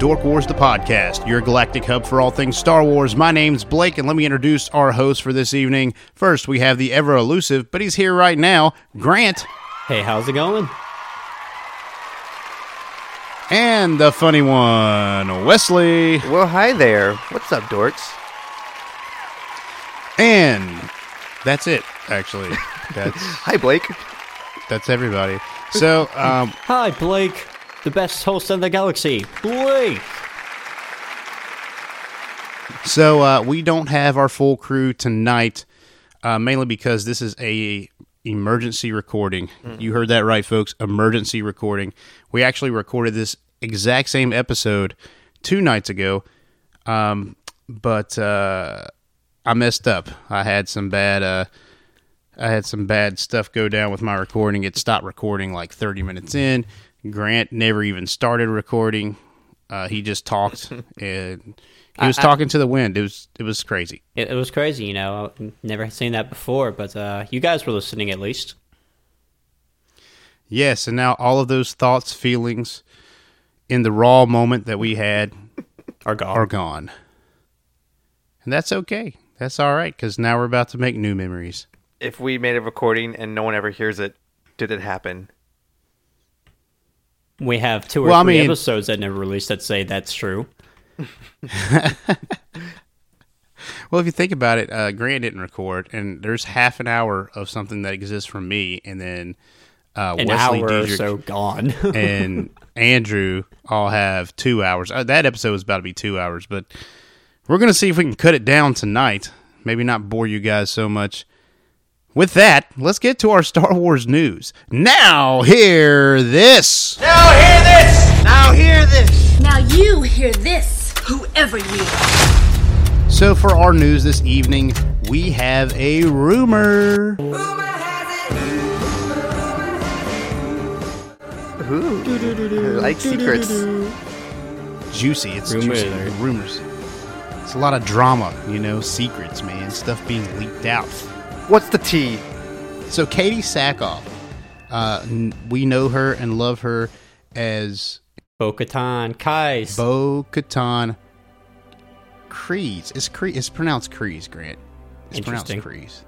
Dork Wars, the podcast, your galactic hub for all things Star Wars. My name's Blake, and let me introduce our host for this evening. First, we have the ever elusive, but he's here right now, Grant, Hey, how's it going? and the funny one, Wesley, Well, hi there. What's up, dorks? and that's it. Actually, that's Hi, Blake. that's everybody. So, um, Hi, Blake, the best host in the galaxy. Blake! So uh, we don't have our full crew tonight, uh, mainly because this is a emergency recording. You heard that right, folks. Emergency recording. We actually recorded this exact same episode two nights ago, um, but uh, I messed up. I had some bad. Uh, I had some bad stuff go down with my recording. It stopped recording like 30 minutes in. Grant never even started recording. Uh, he just talked and he was I- talking to the wind. It was it was crazy. It, it was crazy, you know. I've never seen that before, but uh, you guys were listening at least. Yes, and now all of those thoughts, feelings in the raw moment that we had Are gone. are gone. And that's okay. That's all right because now we're about to make new memories. If we made a recording and no one ever hears it, did it happen? We have two or Well, I mean- episodes that never released that say that's true. Well, if you think about it, uh, Grant didn't record, and there's half an hour of something that exists from me, and then uh, An Wesley, hour or so gone. and Andrew all have two hours. Uh, that episode is about to be two hours, but we're going to see if we can cut it down tonight. Maybe not bore you guys so much. With that, let's get to our Star Wars news. Now, hear this. Now hear this! Now hear this! Now you hear this, whoever you are. So, for our news this evening, we have a rumor. Ooh, I like secrets. Juicy. It's Rumor juicy. Rumors. It's a lot of drama, you know, secrets, man. Stuff being leaked out. What's the tea? So Katie Sackhoff, uh, n- we know her and love her as Bo Katan, Kais. Bo Katan Kreese. It's Kree. It's pronounced Kreese, Grant. It's pronounced Interesting. Kreese.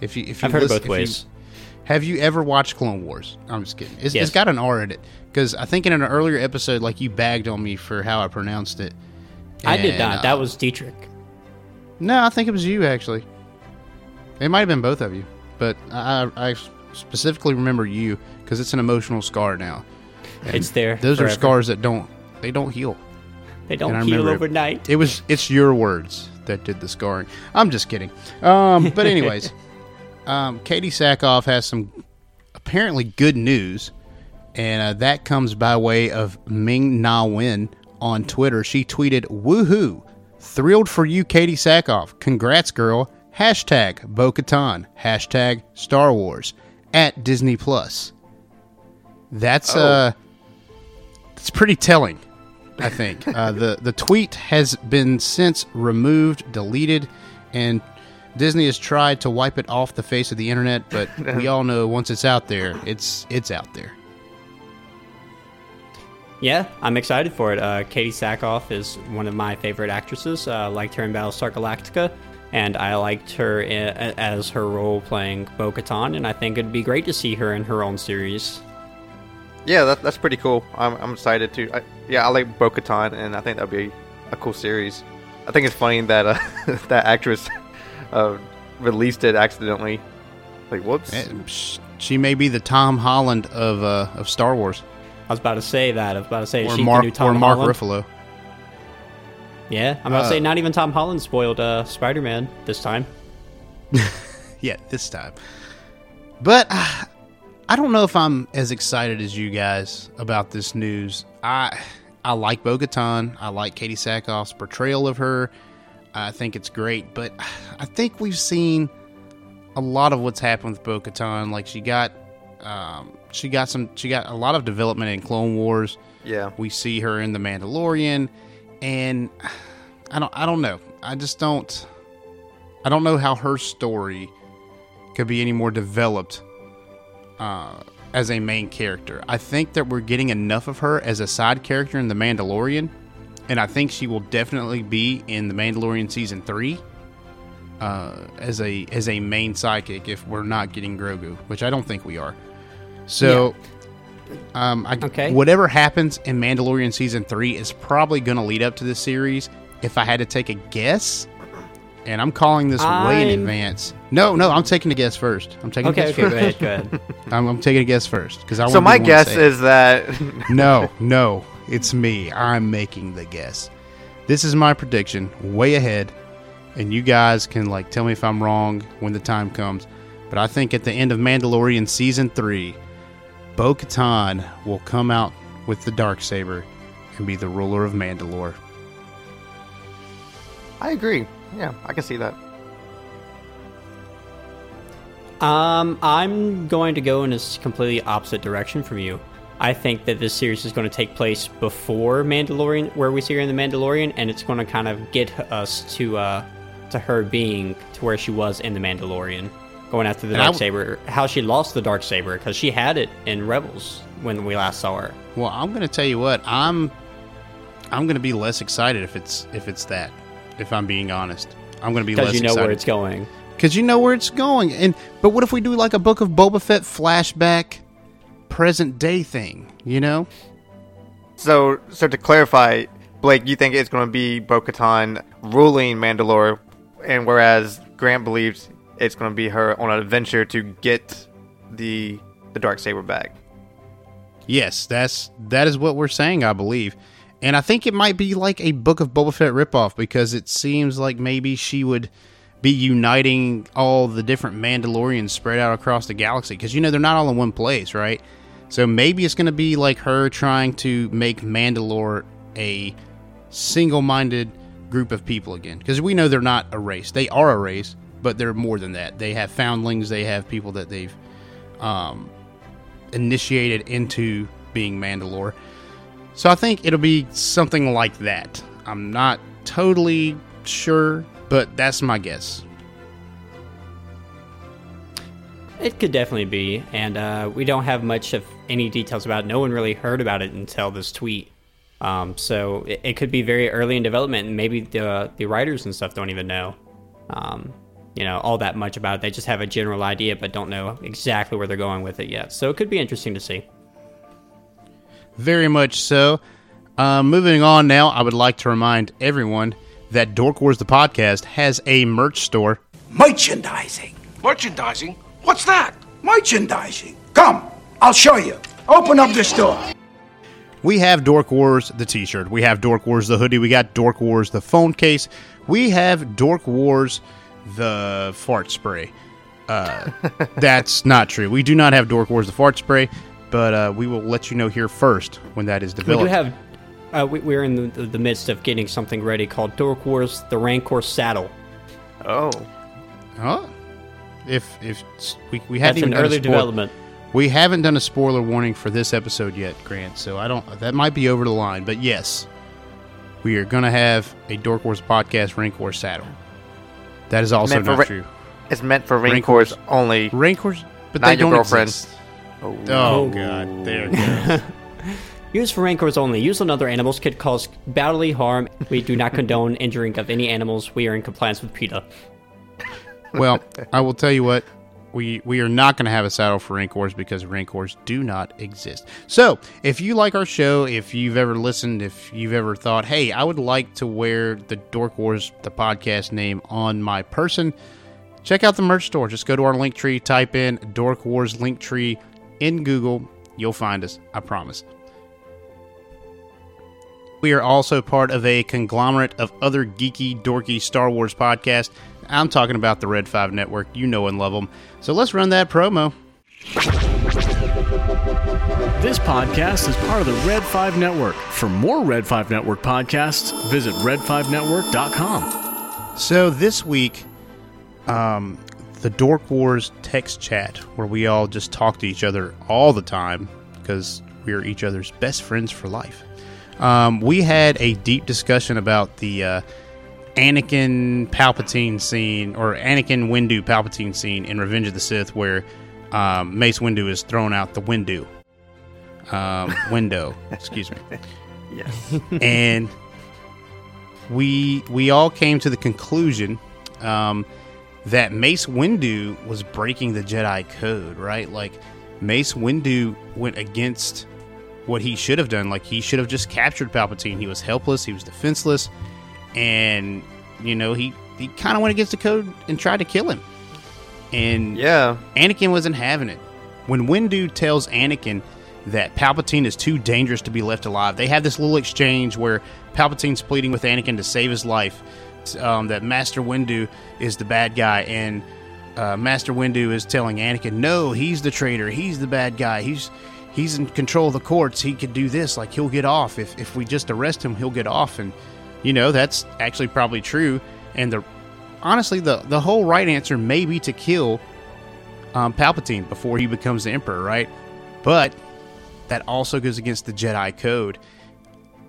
If you if you I've heard both if you- ways. have you ever watched Clone Wars? I'm just kidding. It's, Yes. it's got an R in it because I think in an earlier episode, like you bagged on me for how I pronounced it. I did not. uh, that was Dietrich. No, I think it was you actually. It might have been both of you, but I, I specifically remember you because it's an emotional scar now. And It's there Those are scars that don't they don't heal. They don't heal remember it. overnight. It was it's your words that did the scarring. I'm just kidding. Um, but anyways, um, Katie Sackhoff has some apparently good news, and uh, that comes by way of Ming Na Wen on Twitter. She tweeted, "Woohoo! Thrilled for you, Katie Sackhoff. Congrats, girl. Hashtag Bo Katan. Hashtag Star Wars at Disney Plus." That's uh, that's pretty telling. I think uh, the the tweet has been since removed, deleted, and Disney has tried to wipe it off the face of the internet. But we all know once it's out there, it's it's out there. Yeah, I'm excited for it. Uh, Katie Sackhoff is one of my favorite actresses. Uh, liked her in Battlestar Galactica, and I liked her as her role playing Bo Katan, and I think it'd be great to see her in her own series. Yeah, that, that's pretty cool. I'm, I'm excited too. I, yeah, I like Bo Katan, and I think that'd be a cool series. I think it's funny that uh, that actress uh, released it accidentally. Like, whoops. Eh, She may be the Tom Holland of uh, of Star Wars, I was about to say that. I was about to say or she's Mark the new Tom or Mark Holland. Ruffalo. Yeah, I'm about Uh, to say not even Tom Holland spoiled uh, Spider-Man this time. Yeah, this time. But uh, I don't know if I'm as excited as you guys about this news. I I like Bo I like Katie Sackhoff's portrayal of her. I think it's great, but I think we've seen a lot of what's happened with Bo Like she got, um, she got some, she got a lot of development in Clone Wars. Yeah. We see her in the Mandalorian, and I don't, I don't know. I just don't, I don't know how her story could be any more developed uh, as a main character. I think that we're getting enough of her as a side character in The Mandalorian, and I think she will definitely be in The Mandalorian season three uh, as a as a main sidekick if we're not getting Grogu, which I don't think we are. So, um, I, Okay. whatever happens in Mandalorian season three is probably going to lead up to this series. If I had to take a guess, and I'm calling this way in advance. No, no, I'm taking a guess first. I'm taking Okay, a okay, guess go first. ahead, go ahead. I'm, I'm taking a guess first because I. So my be the one to guess is that no, no, it's me. I'm making the guess. This is my prediction, way ahead, and you guys can like tell me if I'm wrong when the time comes. But I think at the end of Mandalorian season three, Bo Katan will come out with the dark saber and be the ruler of Mandalore. I agree. Yeah, I can see that. Um, I'm going to go in a completely opposite direction from you. I think that this series is going to take place before Mandalorian, where we see her in the Mandalorian, and it's going to kind of get us to uh, to her being to where she was in the Mandalorian, going after the dark saber. How she lost the dark saber because she had it in Rebels when we last saw her. Well, I'm going to tell you what I'm. I'm going to be less excited if it's if it's that. If I'm being honest, I'm going to be less Because you know excited. where it's going. because you know where it's going. And but what if we do like a Book of Boba Fett flashback, present day thing? You know, So, so to clarify, Blake, you think it's going to be Bo-Katan ruling Mandalore, and whereas Grant believes it's going to be her on an adventure to get the the dark saber back. yes, that's that is what we're saying, I believe. And I think it might be like a Book of Boba Fett ripoff because it seems like maybe she would be uniting all the different Mandalorians spread out across the galaxy because you know they're not all in one place, right? So maybe it's going to be like her trying to make Mandalore a single-minded group of people again because we know they're not a race. They are a race, but they're more than that. They have foundlings. They have people that they've um, initiated into being Mandalore. So I think it'll be something like that. I'm not totally sure, but that's my guess. It could definitely be, and uh, we don't have much of any details about it. No one really heard about it until this tweet. Um, so it, it could be very early in development, and maybe the the writers and stuff don't even know, um, you know, all that much about it. They just have a general idea, but don't know exactly where they're going with it yet. So it could be interesting to see. Very much so. Uh, moving on now, I would like to remind everyone that Dork Wars the podcast has a merch store. Merchandising. Merchandising? What's that? Merchandising. Come, I'll show you. Open up the store. We have Dork Wars the t-shirt. We have Dork Wars the hoodie. We got Dork Wars the phone case. We have Dork Wars the fart spray. Uh, that's not true. We do not have Dork Wars the fart spray, but uh, we will let you know here first when that is developed. We do have. Uh, we, we're in the, the midst of getting something ready called Dork Wars: The Rancor Saddle. Oh, Huh? If if we we haven't even in done a early spoil- development. We haven't done a spoiler warning for this episode yet, Grant. So I don't. That might be over the line, but yes, we are gonna have a Dork Wars podcast Rancor saddle. That is also Meant for not ra- true. it's meant for Rancors. Rancors only. Rancors, but Not they your don't girlfriend. exist. Oh, oh, oh, god, there it goes. Use for rancors only. Use on other animals could cause bodily harm. We do not condone injuring of any animals. We are in compliance with PETA. well, I will tell you what. We, we are not going to have a saddle for Rancors because Rancors do not exist. So, if you like our show, if you've ever listened, if you've ever thought, hey, I would like to wear the Dork Wars, the podcast name on my person, check out the merch store. Just go to our link tree, type in Dork Wars link tree in Google. You'll find us. I promise. We are also part of a conglomerate of other geeky, dorky Star Wars podcasts. I'm talking about the Red 5 Network. You know and love them. So let's run that promo. This podcast is part of the Red 5 Network. For more Red 5 Network podcasts, visit red5network.com. So this week, um, the Dork Wars text chat, where we all just talk to each other all the time because we are each other's best friends for life. Um, we had a deep discussion about the uh, Anakin Palpatine scene, or Anakin Windu Palpatine scene in Revenge of the Sith, where um, Mace Windu is thrown out the window. Um, window, excuse me. Yes. and we we all came to the conclusion um, that Mace Windu was breaking the Jedi code, right? Like Mace Windu went against what he should have done. Like he should have just captured Palpatine. He was helpless. He was defenseless, and you know he he kind of went against the code and tried to kill him. And Yeah. Anakin wasn't having it. When Windu tells Anakin that Palpatine is too dangerous to be left alive, they have this little exchange where Palpatine's pleading with Anakin to save his life. Um, that Master Windu is the bad guy, and uh, Master Windu is telling Anakin, "No, he's the traitor. He's the bad guy. He's he's in control of the courts. He could do this. Like he'll get off if if we just arrest him. He'll get off." And you know that's actually probably true. And the honestly, the the whole right answer may be to kill um, Palpatine before he becomes the Emperor, right? But that also goes against the Jedi code.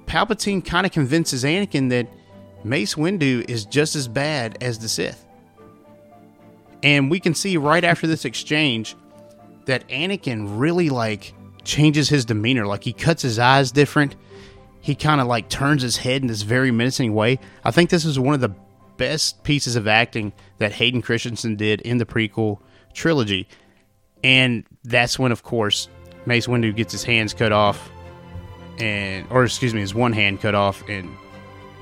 Palpatine kind of convinces Anakin that Mace Windu is just as bad as the Sith. And we can see right after this exchange that Anakin really like changes his demeanor. Like he cuts his eyes different. He kind of like turns his head in this very menacing way. I think this is one of the best pieces of acting that Hayden Christensen did in the prequel trilogy. And that's when, of course, Mace Windu gets his hands cut off, and or excuse me, his one hand cut off, and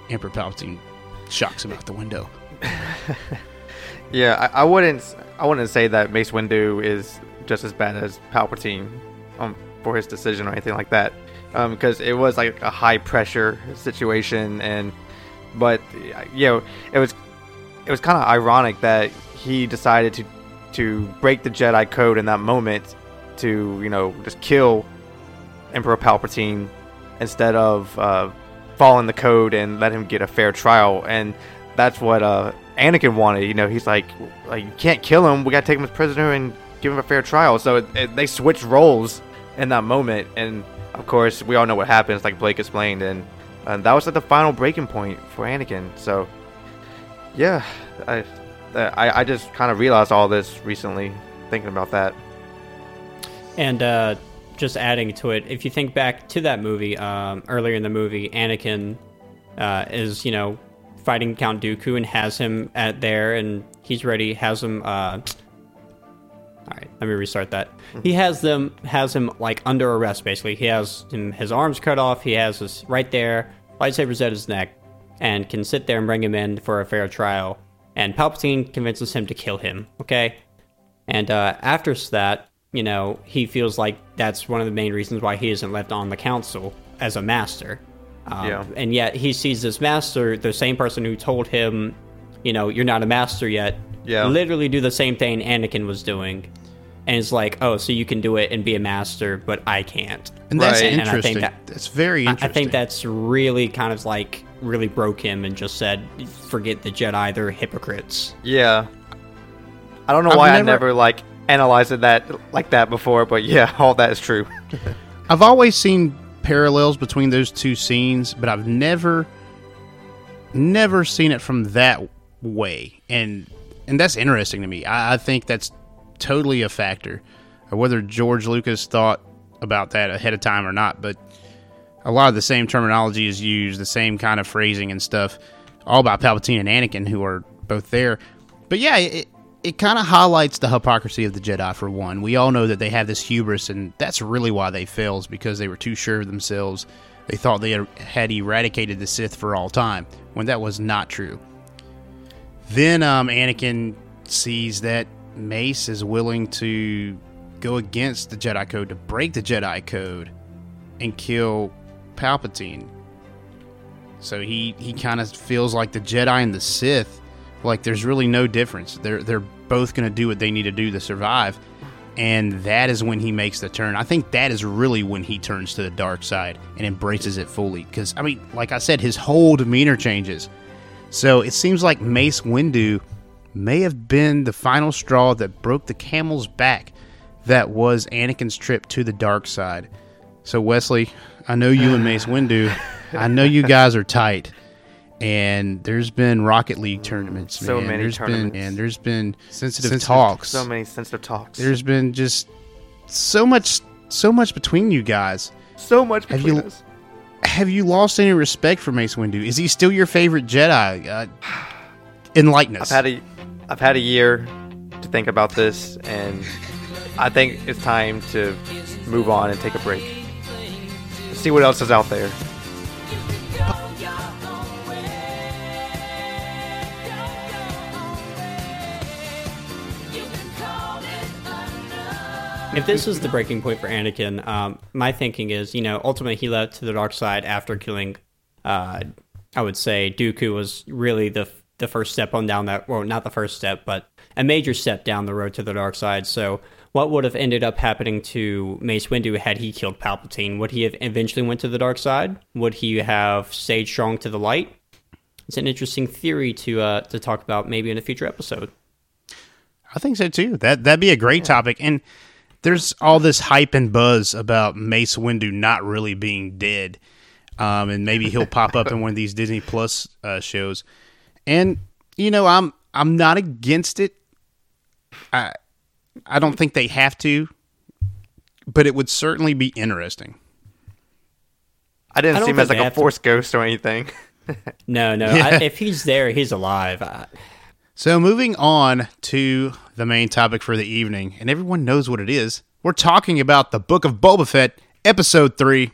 Emperor Palpatine shocks him out the window. Yeah, I, I wouldn't. I wouldn't say that Mace Windu is just as bad as Palpatine um, for his decision or anything like that, because it was like a high pressure situation, and but you know it was it was kind of ironic that he decided to to break the Jedi code in that moment to you know just kill Emperor Palpatine instead of uh, following the code and let him get a fair trial, and that's what uh, Anakin wanted. You know, he's like, like you can't kill him. We gotta take him as prisoner and give him a fair trial. So it, it, they switched roles in that moment, and of course we all know what happens, like Blake explained, and and that was like the final breaking point for Anakin. So yeah, I I, I just kind of realized all this recently, thinking about that. And uh, just adding to it, if you think back to that movie, um, earlier in the movie, Anakin uh, is, you know, fighting Count Dooku and has him at there, and he's ready. Has him. Uh, all right, let me restart that. He has them, has him like under arrest. Basically, he has him his arms cut off. He has his right there, lightsabers at his neck, and can sit there and bring him in for a fair trial. And Palpatine convinces him to kill him. Okay, and uh, after that, you know, he feels like that's one of the main reasons why he isn't left on the council as a master. Um, Yeah. And yet he sees this master, the same person who told him, you know, you're not a master yet, Yeah. literally do the same thing Anakin was doing. And it's like, oh, so you can do it and be a master, but I can't. And that's Right. And I think interesting. that- that's very I- interesting. I think that's really kind of like really broke him and just said, forget the Jedi, they're hypocrites. Yeah. I don't know I've why I never- never like analyzed it that like that before, but yeah, all that is true. I've always seen parallels between those two scenes, but I've never never seen it from that way. And and that's interesting to me. I, I think that's totally a factor. Whether George Lucas thought about that ahead of time or not, but a lot of the same terminology is used, the same kind of phrasing and stuff, all about Palpatine and Anakin, who are both there. But yeah, it, it kind of highlights the hypocrisy of the Jedi, for one. We all know that they have this hubris, and that's really why they fail, is because they were too sure of themselves. They thought they had eradicated the Sith for all time, when that was not true. Then um, Anakin sees that Mace is willing to go against the Jedi Code, to break the Jedi Code, and kill Palpatine. So he, he kind of feels like the Jedi and the Sith, like there's really no difference. They're they're both going to do what they need to do to survive, and that is when he makes the turn. I think that is really when he turns to the dark side and embraces it fully. Because I mean, like I said, his whole demeanor changes. So it seems like Mace Windu may have been the final straw that broke the camel's back. That was Anakin's trip to the dark side. So Wesley, I know you and Mace Windu, I know you guys are tight, and there's been Rocket League tournaments. So many There's tournaments. Been, and there's been sensitive, talks. So many sensitive talks. There's been just so much, so much between you guys. so much Have between you- us. Have you lost any respect for Mace Windu? Is he still your favorite Jedi? Uh, enlighten. I've had a, I've had a year to think about this, and I think it's time to move on and take a break. See what else is out there. If this is the breaking point for Anakin, um, my thinking is, you know, ultimately he left to the dark side after killing. Uh, I would say Dooku was really the the first step on down that, well, not the first step, but a major step down the road to the dark side. So, what would have ended up happening to Mace Windu had he killed Palpatine? Would he have eventually went to the dark side? Would he have stayed strong to the light? It's an interesting theory to uh, to talk about maybe in a future episode. I think so too. That that'd be a great topic. And there's all this hype and buzz about Mace Windu not really being dead, um, and maybe he'll pop up in one of these Disney Plus uh, shows. And you know, I'm I'm not against it. I I don't think they have to, but it would certainly be interesting. I didn't I see him as like a have to- ghost or anything. No, no. Yeah. I, if he's there, he's alive. I, So moving on to the main topic for the evening, and everyone knows what it is. We're talking about the Book of Boba Fett, Episode Three.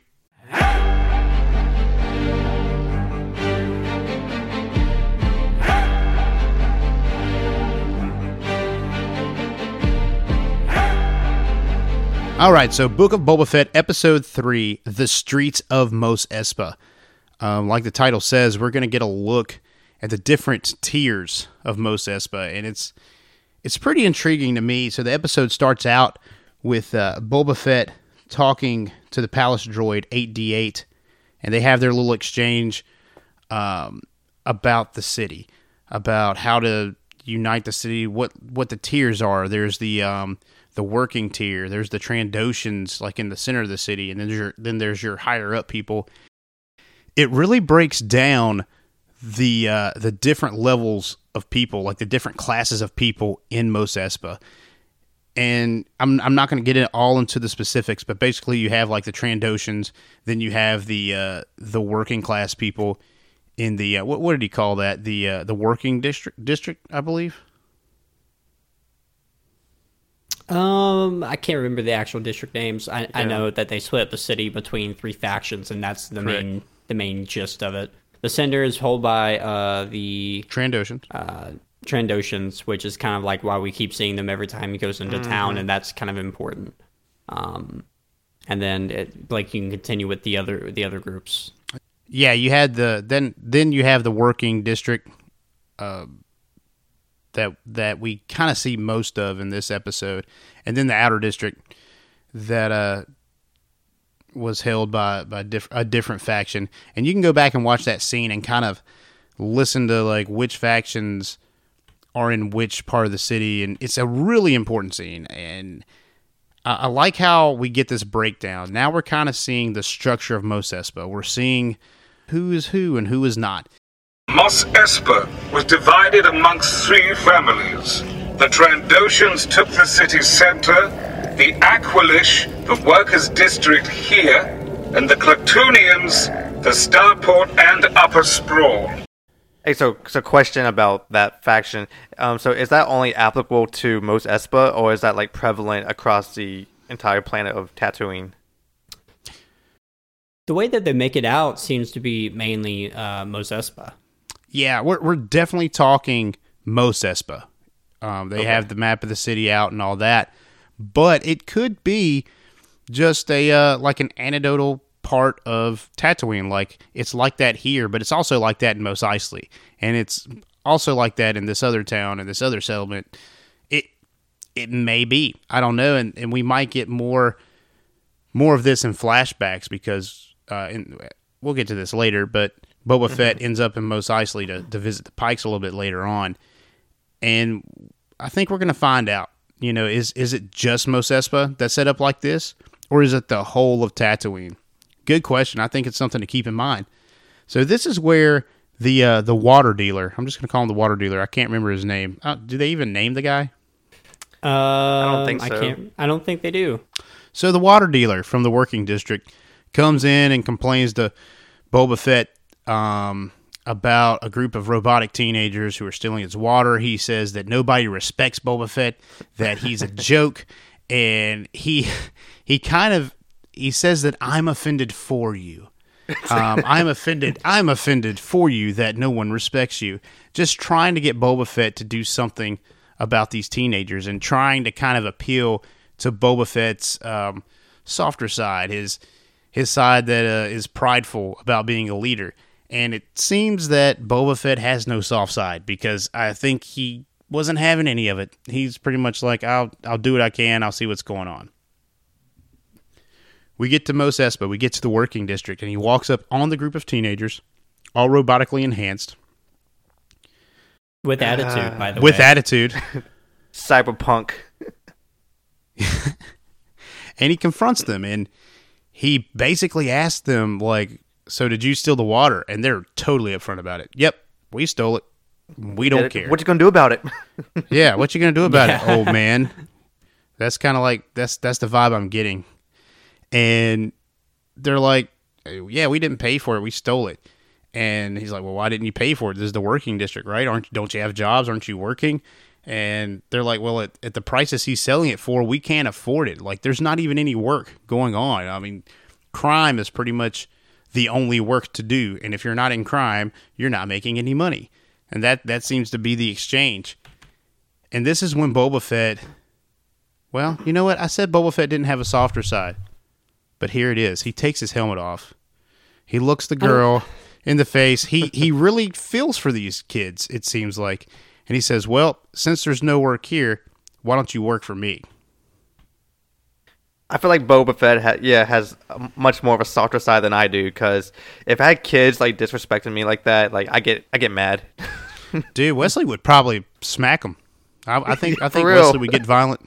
All right, so Book of Boba Fett, Episode 3, The Streets of Mos Espa. Um, like the title says, we're going to get a look at the different tiers of Mos Espa, and it's it's pretty intriguing to me. So the episode starts out with uh, Boba Fett talking to the palace droid 8D8, and they have their little exchange um, about the city, about how to unite the city, what what the tiers are. There's the um, the working tier. There's the Trandoshans, like in the center of the city, and then there's your then there's your higher up people. It really breaks down the uh, the different levels of people, like the different classes of people in Mos Espa. And I'm I'm not going to get it all into the specifics, but basically you have like the Trandoshans, then you have the uh, the working class people in the uh, what what did he call that the uh, the working district district I believe. um, I can't remember the actual district names. I, I know that they split up the city between three factions, and that's the Correct. main the main gist of it. The sender is held by uh, the Trandoshans. uh, Trandoshans, which is kind of like why we keep seeing them every time he goes into town, and that's kind of important. Um, and then, it, like, you can continue with the other the other groups. Yeah, you had the then then you have the working district uh, that that we kind of see most of in this episode, and then the outer district that uh was held by by diff- a different faction. And you can go back and watch that scene and kind of listen to like which factions are in which part of the city, and it's a really important scene and. I I like how we get this breakdown. Now we're kind of seeing the structure of Mos Espa. We're seeing who is who and who is not. Mos Espa was divided amongst three families. The Trandoshans took the city center, the Aqualish, the workers' district here, and the Klatooinians, the Starport and Upper Sprawl. Hey, so so question about that faction. Um, so is that only applicable to Mos Espa, or is that like prevalent across the entire planet of Tatooine? The way that they make it out seems to be mainly uh, Mos Espa. Yeah, we're we're definitely talking Mos Espa. Um, they have the map of the city out and all that, but it could be just a uh, like an anecdotal part of Tatooine. Like it's like that here, but it's also like that in Mos Eisley, and it's also like that in this other town and this other settlement. It it may be. I don't know, and, and we might get more more of this in flashbacks because uh, in, we'll get to this later. But Boba Fett ends up in Mos Eisley to, to visit the Pikes a little bit later on, and I think we're going to find out. You know, is is it just Mos Espa that's set up like this, or is it the whole of Tatooine? Good question. I think it's something to keep in mind. So this is where the uh, the water dealer. I'm just gonna call him the water dealer. I can't remember his name. Uh, do they even name the guy? Uh, I don't think I so. can't. I don't think they do. So the water dealer from the working district comes in and complains to Boba Fett um, about a group of robotic teenagers who are stealing his water. He says that nobody respects Boba Fett, that he's a joke, and he he kind of he says that I'm offended for you. Um, I'm offended. I'm offended for you that no one respects you. Just trying to get Boba Fett to do something about these teenagers and trying to kind of appeal to Boba Fett's um, softer side, his his side that uh, is prideful about being a leader. And it seems that Boba Fett has no soft side because I think he wasn't having any of it. He's pretty much like, I'll I'll do what I can. I'll see what's going on. We get to Mos Espa. We get to the working district, and he walks up on the group of teenagers, all robotically enhanced, With attitude, uh, by the with way. With attitude. Cyberpunk. and he confronts them and he basically asks them like so did you steal the water? And they're totally upfront about it. Yep we stole it. We don't it- care. What you gonna do about it? yeah what you gonna do about it Yeah. old man? That's kind of like that's that's the vibe i'm getting. And they're like yeah we didn't pay for it. We stole it. And he's like well why didn't you pay for it? This is the working district right? Aren't don't you have jobs? Aren't you working? And they're like well at, at the prices he's selling it for we can't afford it. Like there's not even any work going on. I mean crime is pretty much the only work to do. And if you're not in crime you're not making any money. And that that seems to be the exchange. And this is when boba fett well you know what? I said boba fett didn't have a softer side but here it is. He takes his helmet off. He looks the girl in the face. He he really feels for these kids it seems like. And he says well since there's no work here why don't you work for me I feel like Boba Fett, ha- yeah, has much more of a softer side than I do. Because if I had kids like disrespecting me like that, like I get, I get mad. dude wesley would probably smack him i, I think i think real. wesley would get violent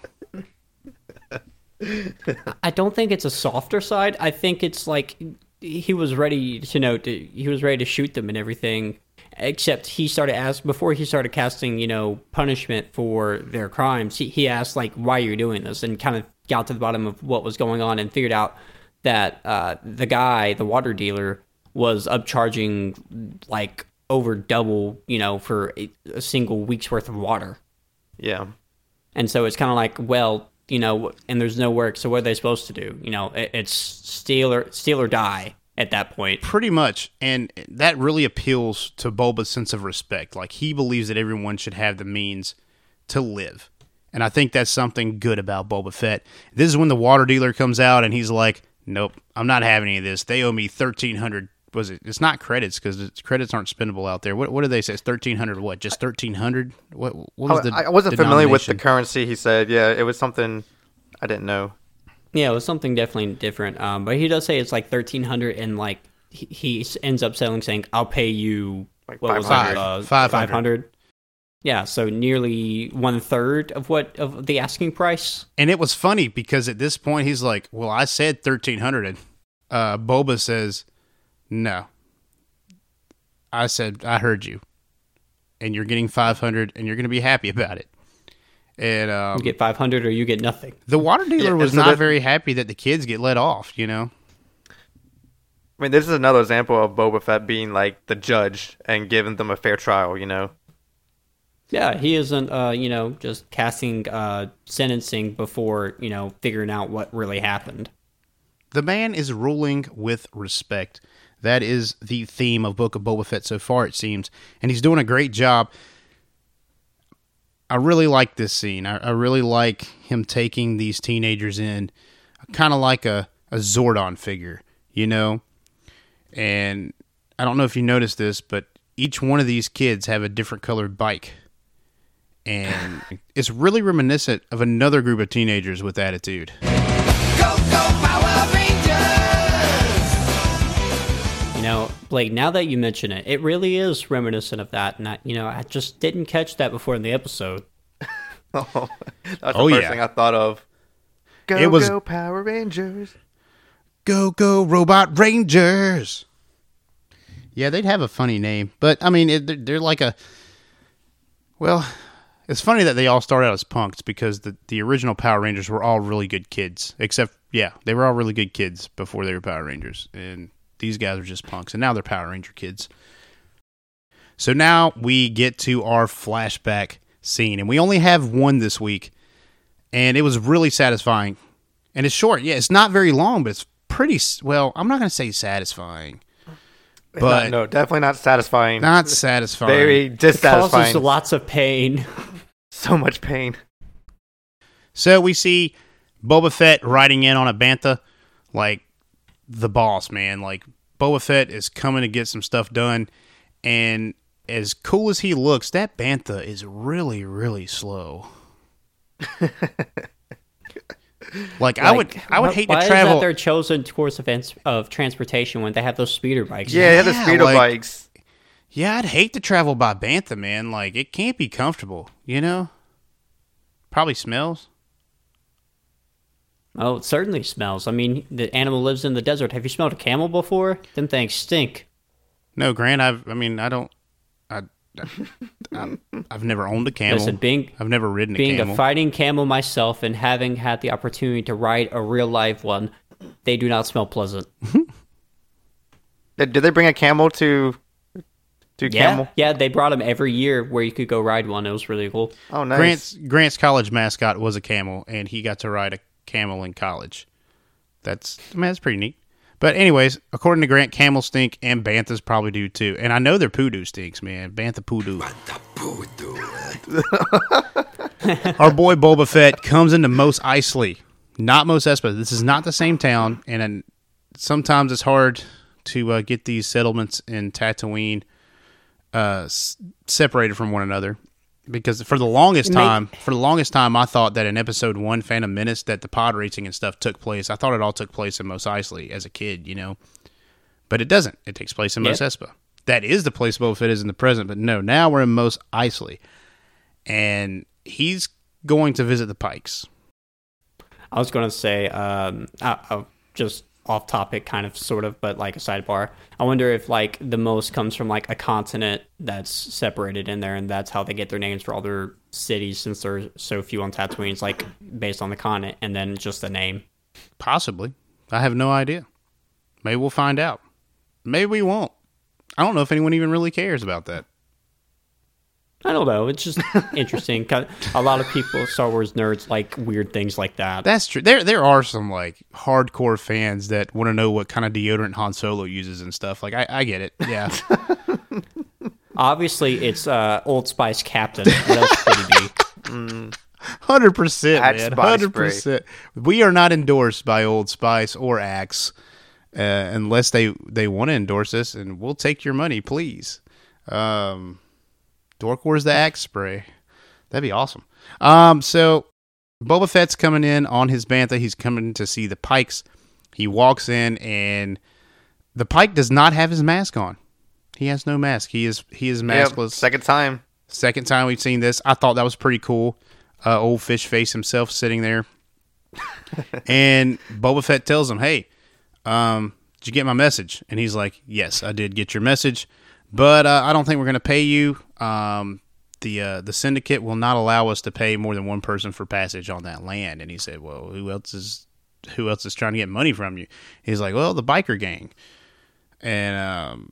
I don't think it's a softer side. I think it's like he was ready to know to, he was ready to shoot them and everything. Except he started asking before he started casting, you know, punishment for their crimes. He he asked like, "Why are you doing this?" and kind of got to the bottom of what was going on and figured out that uh, the guy, the water dealer, was upcharging like over double, you know, for a, a single week's worth of water. Yeah, And so it's kind of like, well, you know, and there's no work. So what are they supposed to do? You know, it, it's steal or steal or die at that point. Pretty much. And that really appeals to Boba's sense of respect. Like he believes that everyone should have the means to live. And I think that's something good about Boba Fett. This is when the water dealer comes out and he's like, "Nope, I'm not having any of this. They owe me 1300 was it? It's not credits because credits aren't spendable out there. What what do they say? It's 1300 what? Just 1300? What what was the I, I wasn't familiar with the currency. He said, yeah, it was something I didn't know. Yeah, it was something definitely different. Um, but he does say it's like thirteen hundred, and like he, he ends up selling, saying, "I'll pay you Like what was it, uh, 500. 500. Yeah, so nearly one third of what of the asking price. And it was funny because at this point he's like, "Well, I said 1300." And uh, Boba says, "No." I said, "I heard you." And you're getting 500 and you're going to be happy about it. And um, You get five hundred, or you get nothing. the water dealer Yeah, was so not very happy that the kids get let off, you know. I mean, this is another example of Boba Fett being like the judge and giving them a fair trial. You know, Yeah, he isn't, uh, you know, just casting uh, sentencing before you know figuring out what really happened. The man is ruling with respect. That is the theme of Book of Boba Fett so far, it seems. And he's doing a great job. I really like this scene. I, I really like him taking these teenagers in, kind of like a, a Zordon figure, you know? And I don't know if you noticed this, but each one of these kids have a different colored bike. And it's really reminiscent of another group of teenagers with attitude. You know, Blake. Now that you mention it, it really is reminiscent of that, and I, you know, I just didn't catch that before in the episode. oh, that's the Oh, first yeah. thing I thought of. Go It was- go Power Rangers. Go, go, Robot Rangers. Yeah, they'd have a funny name, but I mean, it, they're, they're like a. Well, it's funny that they all start out as punks because the the original Power Rangers were all really good kids. Except, yeah, they were all really good kids before they were Power Rangers, and these guys are just punks, and now they're Power Ranger kids. So now we get to our flashback scene, and we only have one this week, and it was really satisfying. And it's short, yeah, it's not very long, but it's pretty well. I'm not going to say satisfying, but no, definitely not satisfying. not satisfying. Very dissatisfying. Causes lots of pain. So much pain. So we see Boba Fett riding in on a bantha, like the boss man. Like Boba Fett is coming to get some stuff done, and as cool as he looks, that bantha is really, really slow. like, I would, I would why- hate why to is travel. that their chosen course of, ens- of transportation when they have those speeder bikes? Yeah, they have the speeder like- bikes. Yeah, I'd hate to travel by bantha, man. Like, it can't be comfortable, you know. Probably smells. Oh, it certainly smells. I mean, the animal lives in the desert. Have you smelled a camel before? Them things stink. No, Grant. I've. I mean, I don't. I. I I've never owned a camel. Listen, being I've never ridden a being camel. a fighting camel myself and having had the opportunity to ride a real live one, they do not smell pleasant. Did, did they bring a camel to to Yeah, camel? yeah, they brought them every year where you could go ride one. It was really cool. Oh, nice. Grant's Grant's college mascot was a camel, and he got to ride a camel in college. That's I mean, that's pretty neat. But anyways, according to Grant, camels stink, and banthas probably do too. And I know their poodoo stinks, man. Bantha poodoo. Our boy Boba Fett comes into Mos Eisley, not Mos Espa. This is not the same town, and then sometimes it's hard to uh, get these settlements in Tatooine uh, s- separated from one another. Because for the longest It make- time, for the longest time, I thought that in Episode One, Phantom Menace, that the pod racing and stuff took place. I thought it all took place in Mos Eisley as a kid, you know, but it doesn't. It takes place in Mos Yep. Espa. That is the place Boba Fett is in the present, but no, now we're in Mos Eisley, and he's going to visit the Pikes. I was going to say, um, uh, uh, just off topic, kind of, sort of, but like a sidebar. I wonder if like the Mos comes from like a continent that's separated in there, and that's how they get their names for all their cities, since there's so few on Tatooine. It's like based on the continent, and then just the name. Possibly. I have no idea. Maybe we'll find out. Maybe we won't. I don't know if anyone even really cares about that. I don't know. It's just interesting. A lot of people, Star Wars nerds, like weird things like that. That's true. There there are some like hardcore fans that want to know what kind of deodorant Han Solo uses and stuff. Like I, I get it. Yeah. Obviously, it's uh, Old Spice Captain. What else could it be? Hundred percent, man. Hundred percent. We are not endorsed by Old Spice or Axe, uh, unless they they want to endorse us, and we'll take your money, please. Um, Dork Wars the Axe spray. That'd be awesome. Um, so Boba Fett's coming in on his bantha. He's coming to see the Pikes. He walks in, and the Pike does not have his mask on. He has no mask. He is he is Yep, maskless. second time. Second time we've seen this. I thought that was pretty cool. Uh, old fish face himself sitting there. and Boba Fett tells him, Hey, um, did you get my message? And he's like, Yes, I did get your message, but uh, I don't think we're going to pay you. Um, the uh, the syndicate will not allow us to pay more than one person for passage on that land. And he said, Well, who else is who else is trying to get money from you? He's like, Well, the biker gang. And um,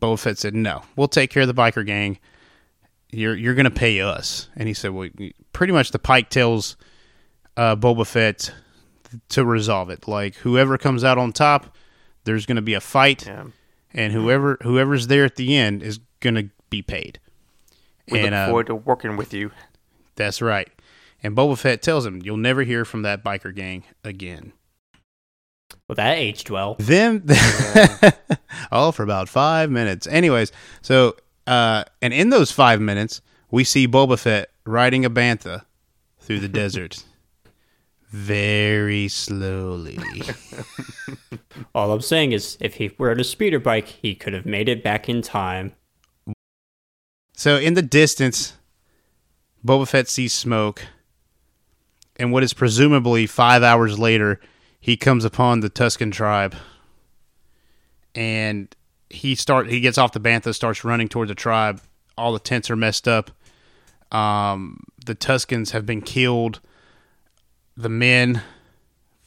Boba Fett said, "No, we'll take care of the biker gang. You're you're gonna pay us." And he said, "Well, pretty much the Pike tells uh, Boba Fett to resolve it. Like whoever comes out on top, there's gonna be a fight, Yeah. And whoever whoever's there at the end is gonna be paid." We and look uh, forward to working with you. that's right. And Boba Fett tells him, "You'll never hear from that biker gang again." Well, that aged well. Then, oh, for about five minutes. Anyways, so uh, and in those five minutes, we see Boba Fett riding a bantha through the desert, very slowly. All I'm saying is, if he were on a speeder bike, he could have made it back in time. so in the distance, Boba Fett sees smoke, and what is presumably five hours later, he comes upon the Tusken tribe, and he start he gets off the bantha, starts running towards the tribe. All the tents are messed up. Um, the Tuskens have been killed. The men,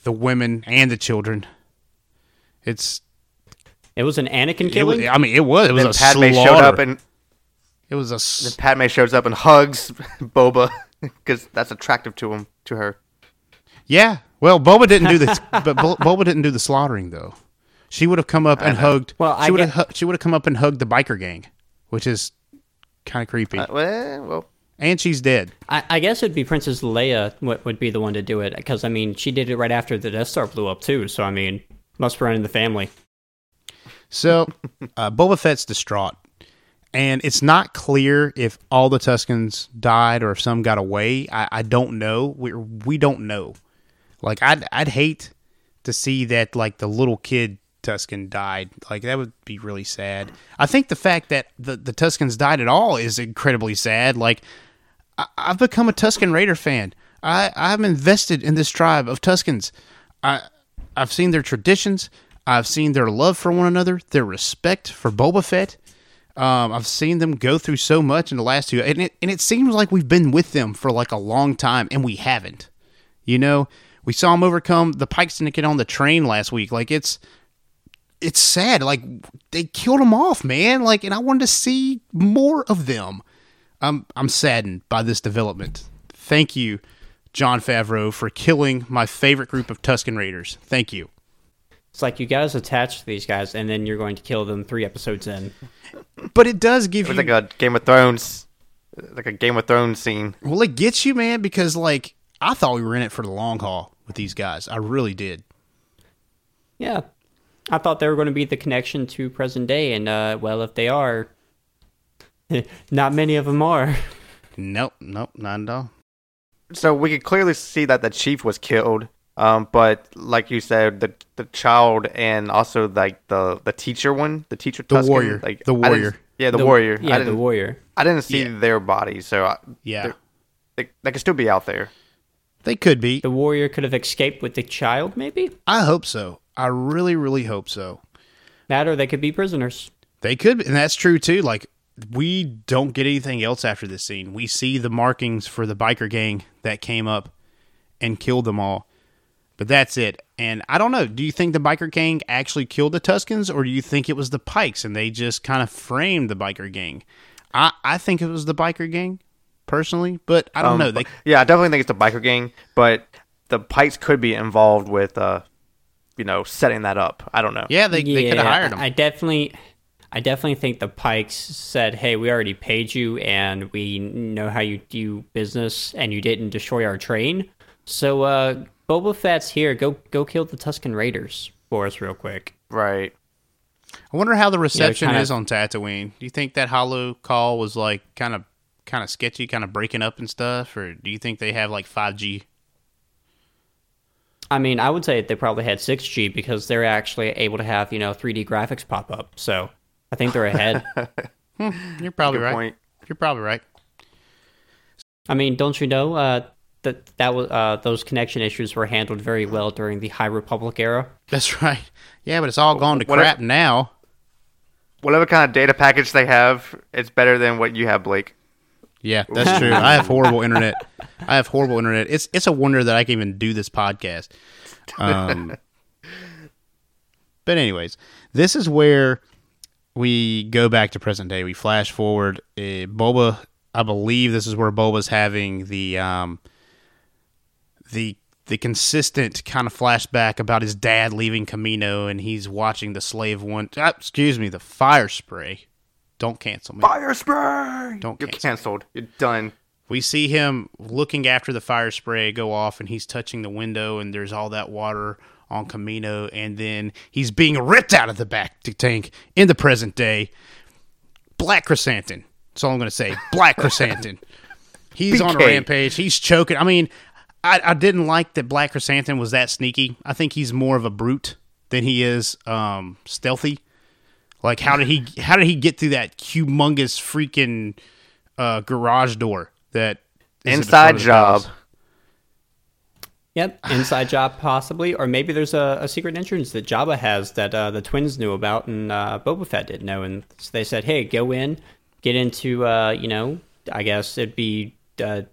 the women, and the children. It's It was an Anakin it was, killing. I mean, it was it was Then a Padme slaughter. showed up and it was a s- Padme shows up and hugs Boba because that's attractive to him to her. yeah. Well, Boba didn't do this, but Boba didn't do the slaughtering though. She would have come up and hugged. Well, I she would get- have hu- she would have come up and hugged the biker gang, which is kind of creepy. Uh, well, well, and she's dead. I, I guess it'd be Princess Leia would, would be the one to do it because I mean she did it right after the Death Star blew up too. So I mean, must run in the family. So, uh, Boba Fett's distraught, and it's not clear if all the Tuskens died or if some got away. I, I don't know. We we don't know. Like I'd I'd hate to see that like the little kid Tusken died. Like that would be really sad. I think the fact that the the Tuskens died at all is incredibly sad. Like I, I've become a Tusken Raider fan. I I'm invested in this tribe of Tuskens. I I've seen their traditions. I've seen their love for one another, their respect for Boba Fett. Um, I've seen them go through so much in the last two, and it and it seems like we've been with them for like a long time, and we haven't. You know, we saw them overcome the Pike Syndicate on the train last week. Like it's it's sad. Like they killed them off, man. Like, and I wanted to see more of them. I'm I'm saddened by this development. Thank you, Jon Favreau, for killing my favorite group of Tusken Raiders. Thank you. It's like you guys attach to these guys and then you're going to kill them three episodes in. But it does give it was you like a Game of Thrones, like a Game of Thrones scene. well, it gets you, man, because like I thought we were in it for the long haul with these guys. I really did. Yeah, I thought they were going to be the connection to present day, and uh, well, if they are, not many of them are. Nope, nope, not at all. So we could clearly see that the chief was killed. Um, but like you said, the the child and also like the the teacher one, the teacher The Tusken, warrior. like The warrior. yeah, the, The- warrior. Yeah, I the didn't, warrior. I didn't see Yeah. their bodies, so I, Yeah, they're- they they could still be out there. they could be. The warrior could have escaped with the child, maybe. I hope so. I really, really hope so. That or they could be prisoners. They could, be, and that's true too. Like we don't get anything else after this scene. We see the markings for the biker gang that came up and killed them all, but that's it. And I don't know. Do you think the biker gang actually killed the Tuskens, or do you think it was the Pikes and they just kind of framed the biker gang? I I think it was the biker gang personally, but I don't Um, know. They yeah, I definitely think it's the biker gang, but the Pikes could be involved with, uh, you know, setting that up. I don't know. yeah they they could have hired them. I definitely, I definitely think the Pikes said, "Hey, we already paid you, and we know how you do business, and you didn't destroy our train. So, uh, Boba Fett's here. Go, go kill the Tusken Raiders for us, real quick." Right. I wonder how the reception kinda- is on Tatooine. Do you think that holo call was like kind of kind of sketchy, kind of breaking up and stuff, or do you think they have like five G? I mean, I would say they probably had 6G because they're actually able to have you know 3D graphics pop up. So, I think they're ahead. You're probably Good right. point. You're probably right. I mean, don't you know uh, that that was uh, those connection issues were handled very well during the High Republic era? That's right. Yeah, but it's all gone to What if- crap now. Whatever kind of data package they have, it's better than what you have, Blake. Yeah, that's true. I have horrible internet. I have horrible internet. It's it's a wonder that I can even do this podcast. Um, but anyways, this is where we go back to present day. We flash forward. Uh, Boba, I believe this is where Boba's having the um, the the consistent kind of flashback about his dad leaving Kamino, and he's watching the slave one. Uh, excuse me, the fire spray. Don't cancel me. Fire spray! Don't You're cancel. canceled. You're done. We see him looking after the fire spray go off, and he's touching the window, and there's all that water on Kamino, and then he's being ripped out of the bacta tank in the present day. Black Chrysanthemum. That's all I'm going to say. Black Chrysanthemum. He's on a rampage. He's choking. I mean, I, I didn't like that Black Chrysanthemum was that sneaky. I think he's more of a brute than he is um, stealthy. Like how did he how did he get through that humongous freaking uh, garage door that is at the front Inside job. house? Yep, inside job possibly, or maybe there's a, a secret entrance that Jabba has that uh, the twins knew about and uh, Boba Fett didn't know, and so they said, "Hey, go in, get into, uh, you know, I guess it'd be, uh,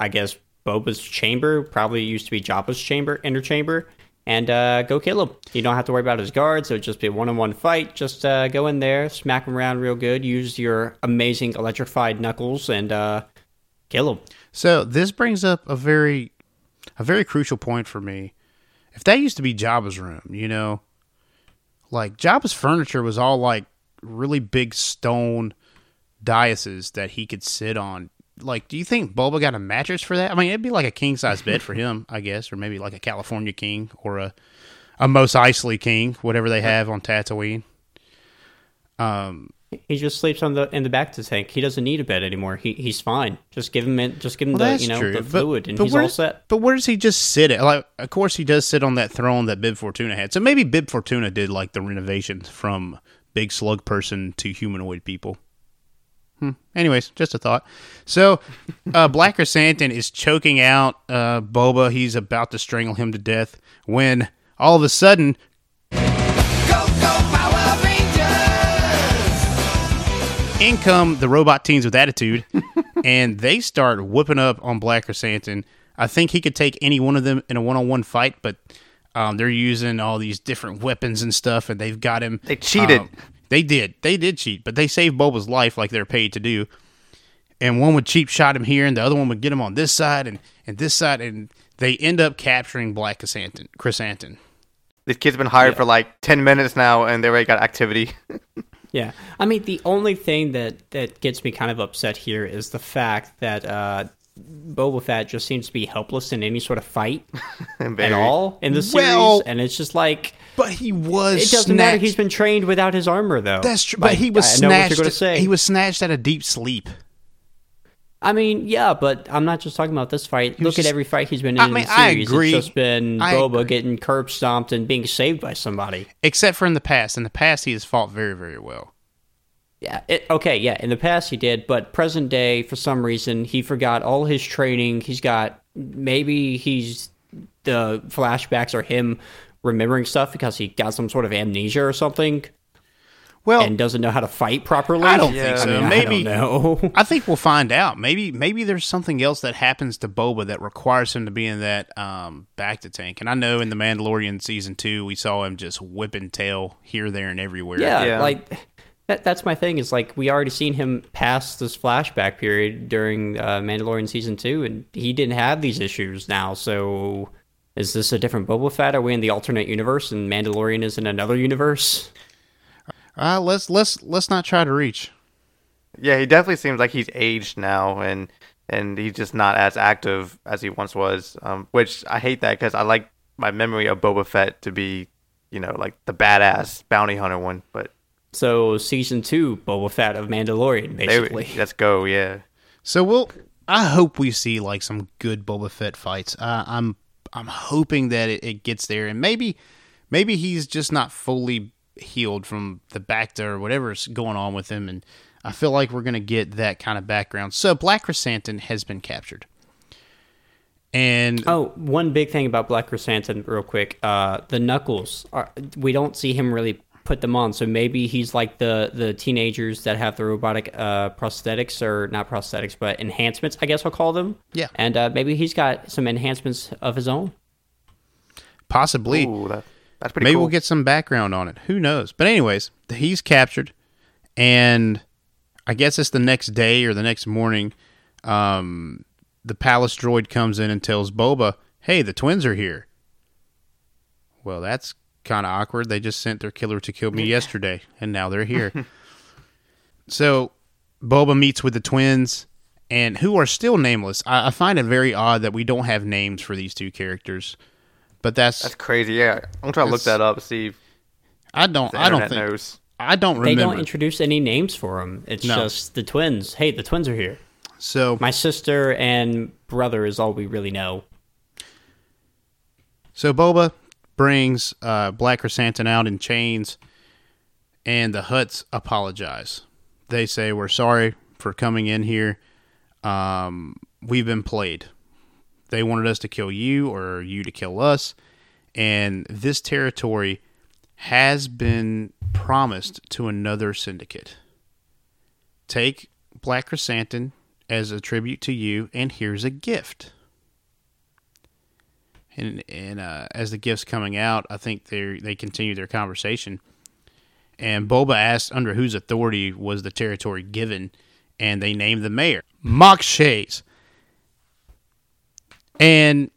I guess Boba's chamber, probably used to be Jabba's chamber, inner chamber, and uh, go kill him. You don't have to worry about his guards. It would just be a one-on-one fight. Just uh, go in there, smack him around real good, use your amazing electrified knuckles, and uh, kill him." So this brings up a very, a very crucial point for me. If that used to be Jabba's room, you know, like Jabba's furniture was all like really big stone daises that he could sit on. Like, do you think Boba got a mattress for that? I mean, it'd be like a king size bed for him, I guess, or maybe like a California king or a a Mos Eisley king, whatever they have on Tatooine. Um, He just sleeps on the in the back of the tank. He doesn't need a bed anymore. He he's fine. Just give him it. Just give him Well, the you know true. the But- fluid, and but he's where- all set. But where does he just sit at? Like, of course, he does sit on that throne that Bib Fortuna had. So maybe Bib Fortuna did like the renovations from big slug person to humanoid people. Hmm. Anyways, just a thought. So, uh, Black Chrysanthemum is choking out uh, Boba. He's about to strangle him to death when all of a sudden in come the robot teens with attitude, and they start whooping up on Black Chrysanthemum. I think he could take any one of them in a one-on-one fight, but um, they're using all these different weapons and stuff, and they've got him. They cheated. um, they did. They did cheat, but they saved Boba's life like they're paid to do. And one would cheap shot him here, and the other one would get him on this side and, and this side, and they end up capturing Black Chrysanthemum. Chrysanthemum. This kid's been hired for like ten minutes now, and they already got activity. Yeah, I mean the only thing that that gets me kind of upset here is the fact that uh, Boba Fett just seems to be helpless in any sort of fight at all in the series, Well- and it's just like But he was. it doesn't matter. He's been trained without his armor, though. That's true. Like, but he was I know what snatched. you're to say. He was snatched out of deep sleep. I mean, yeah, but I'm not just talking about this fight. Look at every fight he's been in I in mean, the I agree. It's just been I Boba agree. getting curb stomped and being saved by somebody. Except for in the past. In the past, he has fought very, very well. Yeah. It, okay. Yeah. In the past, he did, but present day, for some reason, he forgot all his training. He's got maybe he's the flashbacks are him remembering stuff because he got some sort of amnesia or something Well, and doesn't know how to fight properly. I don't Yeah. think I so. mean, I maybe don't know. I think we'll find out. Maybe maybe there's something else that happens to Boba that requires him to be in that um, bacta tank. And I know in the Mandalorian season two, we saw him just whipping tail here, there, and everywhere. Yeah, Yeah. like that, that's my thing. Is like we already seen him pass this flashback period during uh, Mandalorian season two, and he didn't have these issues now. So, is this a different Boba Fett? Are we in the alternate universe, and Mandalorian is in another universe? Uh, let's let's let's not try to reach. Yeah, he definitely seems like he's aged now, and and he's just not as active as he once was. Um, which I hate that because I like my memory of Boba Fett to be, you know, like the badass bounty hunter one. But So, season two Boba Fett of Mandalorian, they, basically. let's go, yeah. So we'll. I hope we see like some good Boba Fett fights. Uh, I'm I'm hoping that it, it gets there, and maybe maybe he's just not fully healed from the Bacta or whatever's going on with him, and I feel like we're gonna get that kind of background. So Black Chrysanthemum has been captured, and Oh, one big thing about Black Chrysanthemum, real quick. Uh, the knuckles. Are, we don't see him really put them on, so maybe he's like the the teenagers that have the robotic uh, prosthetics, or not prosthetics, but enhancements. I guess I'll call them. Yeah. And uh, maybe he's got some enhancements of his own. possibly Ooh, that, that's pretty maybe cool. we'll get some background on it. Who knows? But anyways, he's captured, and I guess it's the next day or the next morning. Um, the palace droid comes in and tells Boba, "Hey, the twins are here." Well, that's kind of awkward. They just sent their killer to kill me yesterday, and now they're here. so, Boba meets with the twins, and who are still nameless. I, I find it very odd that we don't have names for these two characters, but that's, That's crazy. Yeah, I'm trying to try to look that up. See if I don't the I don't internet think knows. I don't remember. They don't introduce any names for them. It's No. just the twins. Hey, the twins are here. so My sister and brother is all we really know. so Boba brings uh, Black Chrysanthemum out in chains, and the Hutts apologize. They say we're sorry for coming in here. Um, we've been played. They wanted us to kill you or you to kill us. And this territory has been promised to another syndicate. Take Black Chrysanthemum as a tribute to you, and here's a gift. And and uh, as the gift's coming out, I think they they continue their conversation. And Boba asked under whose authority was the territory given, and they named the mayor, Mok Shaiz. And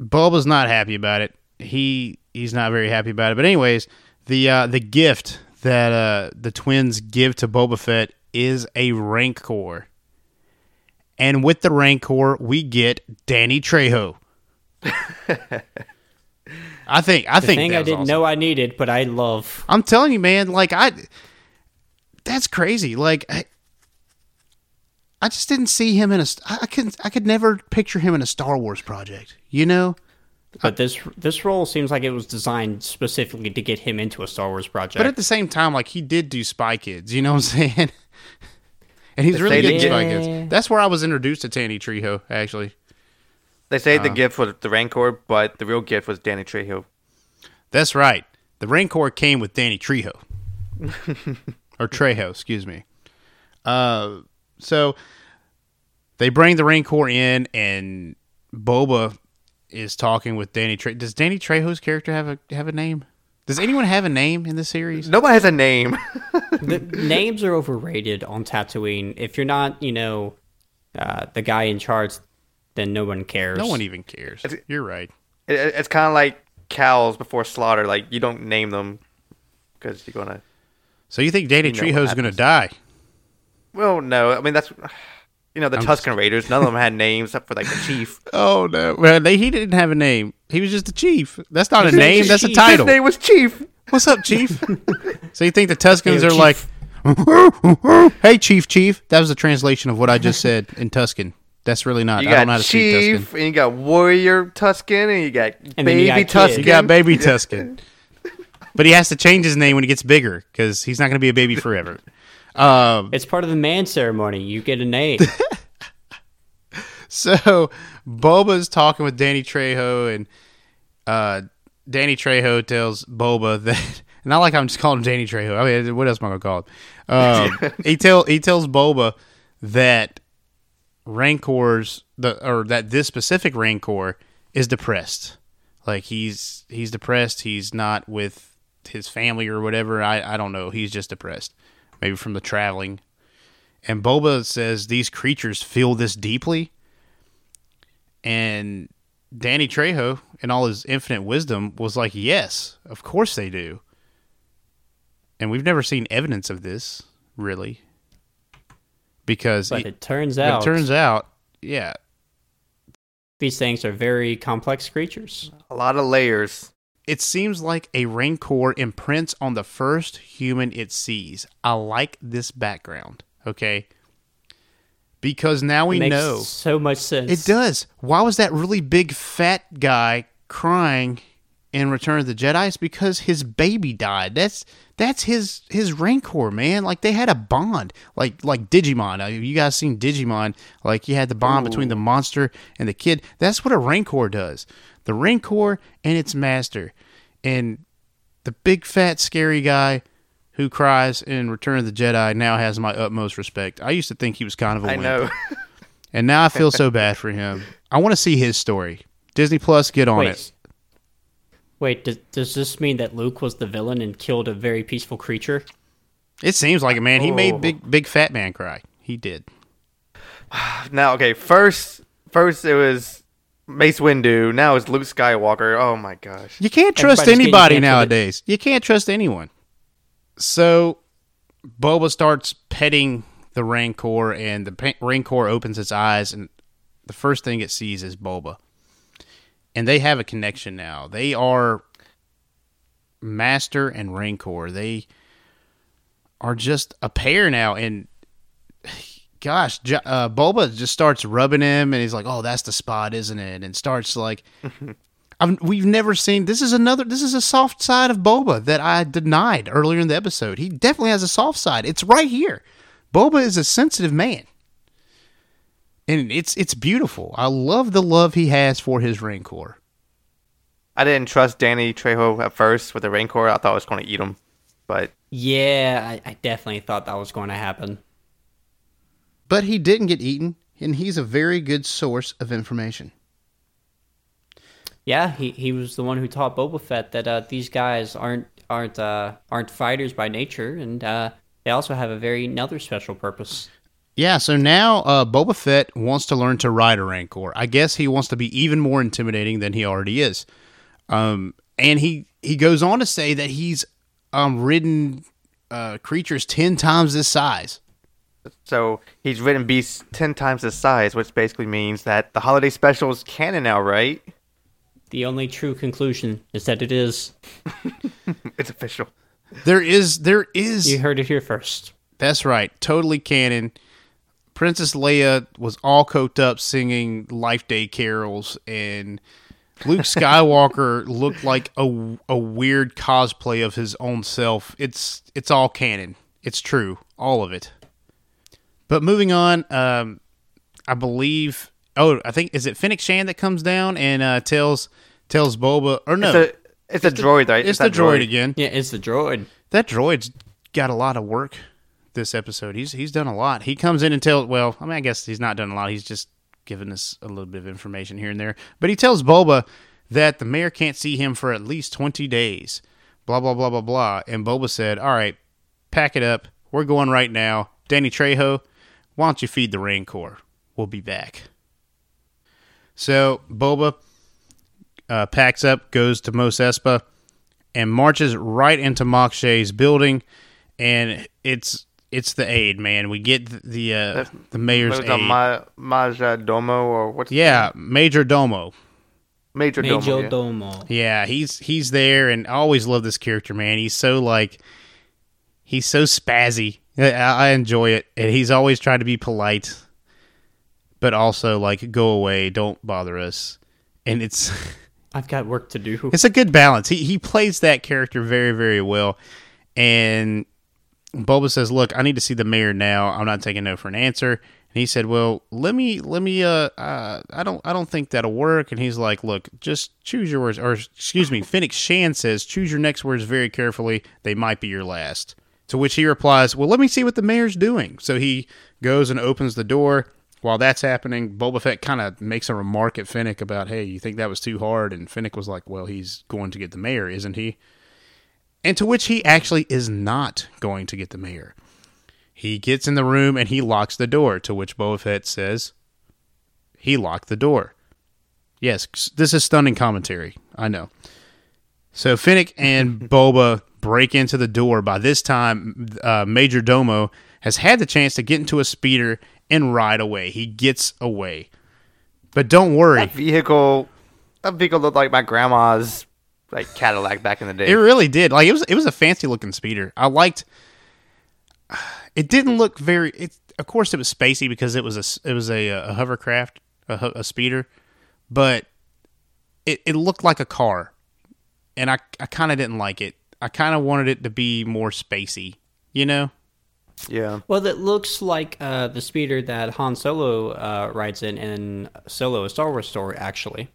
Boba's not happy about it. He he's not very happy about it. But anyways, the uh, the gift that uh, the twins give to Boba Fett is a Rancor. And with the Rancor, we get Danny Trejo. I think I The think thing that I was didn't awesome. know I needed, but I love. I'm telling you, man. Like I, that's crazy. Like I, I just didn't see him in a. I couldn't. I could never picture him in a Star Wars project. You know. But this this role seems like it was designed specifically to get him into a Star Wars project. But at the same time, like he did do Spy Kids. You know what I'm saying? and he's really good in they Spy Kids. That's where I was introduced to Danny Trejo. Actually, They say Uh. the gift was the Rancor, but the real gift was Danny Trejo. that's right. The Rancor came with Danny Trejo, or Trejo, excuse me. Uh, so they bring the Rancor in, and Boba is talking with Danny Trejo. Does Danny Trejo's character have a have a name? Does anyone have a name in this series? Nobody has a name. the names are overrated on Tatooine. If you're not, you know, uh, the guy in charge, then no one cares. No one even cares. You're right. It, it's kind of like cows before slaughter. Like you don't name them because you're gonna. So you think Danny You know Trejo's going to die? Well, no. I mean that's. You know the I'm Tusken Raiders. None of them had names except for like the chief. Oh no! Well, they, he didn't have a name. He was just the chief. That's not a His name's name. That's a title. His name was Chief. What's up, Chief? so you think the Tuskens Hey, are Chief. like, "Hey, Chief, Chief"? That was a translation of what I just said in Tusken. That's really not. You I don't know how got to speak Chief, Tusken. and you got Warrior Tusken, and you got And then you Baby got Tusken. You got Baby Tusken, but he has to change his name when he gets bigger because he's not going to be a baby forever. Um, It's part of the man ceremony. You get a name. So Boba's talking with Danny Trejo, and uh, Danny Trejo tells Boba that, I like I'm just calling him Danny Trejo. I mean, what else am I gonna call him? Um, he tell he tells Boba that Rancor's the or that this specific Rancor is depressed. Like he's he's depressed. He's not with his family or whatever. I I don't know. He's just depressed, maybe from the traveling. And Boba says these creatures feel this deeply. And Danny Trejo, in all his infinite wisdom, was like, "Yes, of course they do." And we've never seen evidence of this, really, because but it, it turns out it turns out, yeah, these things are very complex creatures. A lot of layers. It seems like a Rancor imprints on the first human it sees. I like this background, okay? Because now we it makes know so much sense. it does. Why was that really big fat guy crying in Return of the Jedi? It's because his baby died. That's that's his his Rancor, man. Like they had a bond, like like Digimon. You guys seen Digimon? Like you had the bond between the monster and the kid. That's what a Rancor does. The Rancor and its master, and the big fat scary guy who cries in Return of the Jedi now has my utmost respect. I used to think he was kind of a I wimp. know. And now I feel so bad for him. I want to see his story. Disney Plus, get on Wait, it. wait. Does, does this mean that Luke was the villain and killed a very peaceful creature? It seems like it, man. He Oh. made big big fat man cry. He did. now, okay. First, first it was Mace Windu. Now it's Luke Skywalker. Oh my gosh. You can't trust Everybody's getting anybody canceled. nowadays. You can't trust anyone. So, Boba starts petting the Rancor, and the pa- Rancor opens its eyes, and the first thing it sees is Boba. And they have a connection now. They are Master and Rancor. They are just a pair now, and gosh, Jo- uh, Boba just starts rubbing him, and he's like, "Oh, that's the spot, isn't it?" And starts like, I've, we've never seen. This is another. This is a soft side of Boba that I denied earlier in the episode. He definitely has a soft side. It's right here. Boba is a sensitive man. and it's it's beautiful. I love the love he has for his Rancor. I didn't trust Danny Trejo at first with the Rancor. I thought I was going to eat him, but Yeah, I, I definitely thought that was going to happen. But he didn't get eaten, and he's a very good source of information. Yeah, he, he was the one who taught Boba Fett that uh, these guys aren't aren't uh, aren't fighters by nature, and uh, they also have a very another special purpose. Yeah, so now uh, Boba Fett wants to learn to ride a Rancor. I guess he wants to be even more intimidating than he already is. Um, and he he goes on to say that he's um, ridden uh, creatures ten times this size. So he's written beasts ten times his size, which basically means that the holiday special is canon now, right? The only true conclusion is that it is. It's official. There is there is You heard it here first. That's right. Totally canon. Princess Leia was all coked up singing Life Day carols, and Luke Skywalker looked like a, a weird cosplay of his own self. It's it's all canon. It's true, all of it. But moving on, um, I believe. Oh, I think is it Fennec Shand that comes down and uh, tells tells Boba or no? It's a it's a droid, right? It's that the droid again. Yeah, it's the droid. That droid's got a lot of work this episode. He's he's done a lot. He comes in and tells well, I mean I guess he's not done a lot. He's just given us a little bit of information here and there. But he tells Boba that the mayor can't see him for at least 20 days. Blah blah blah blah blah. And Boba said, "All right, pack it up. We're going right now. Danny Trejo, why don't you feed the Rancor? We'll be back." So Boba uh, packs up, goes to Mos Espa, and marches right into Mok Shaiz's building, and it's it's the aid, man. We get the the, uh, the mayor's What was it, aid. Ma- Maja Domo or what's yeah, Major Domo. Major Domo. Yeah. Domo. Yeah, he's he's there, and I always love this character, man. He's so like, he's so spazzy. I, I enjoy it, and he's always trying to be polite, but also like, go away, don't bother us. And it's I've got work to do. it's a good balance. He he plays that character very very well, and Boba says, "Look, I need to see the mayor now. I'm not taking no for an answer." And he said, "Well, let me let me uh, uh I don't I don't think that'll work." And he's like, "Look, just choose your words or excuse me, Fennec Shand says, "Choose your next words very carefully. They might be your last." To which he replies, "Well, let me see what the mayor's doing." So he goes and opens the door. While that's happening, Boba Fett kind of makes a remark at Fennec about, "Hey, you think that was too hard?" And Fennec was like, "Well, he's going to get the mayor, isn't he?" And to which he actually is not going to get the mayor. He gets in the room and he locks the door, to which Boba Fett says, he locked the door. Yes, this is stunning commentary. I know. So Fennec and Boba break into the door. By this time, uh, Major Domo has had the chance to get into a speeder and ride away. He gets away. But don't worry. That vehicle, that vehicle looked like my grandma's like Cadillac back in the day. It really did. Like it was it was a fancy looking speeder. I liked it didn't look very it of course it was spacey because it was a it was a, a hovercraft, a, a speeder, but it, it looked like a car. And I I kind of didn't like it. I kind of wanted it to be more spacey, you know? yeah. Well, it looks like uh, the speeder that Han Solo uh, rides in in Solo, a Star Wars story, actually.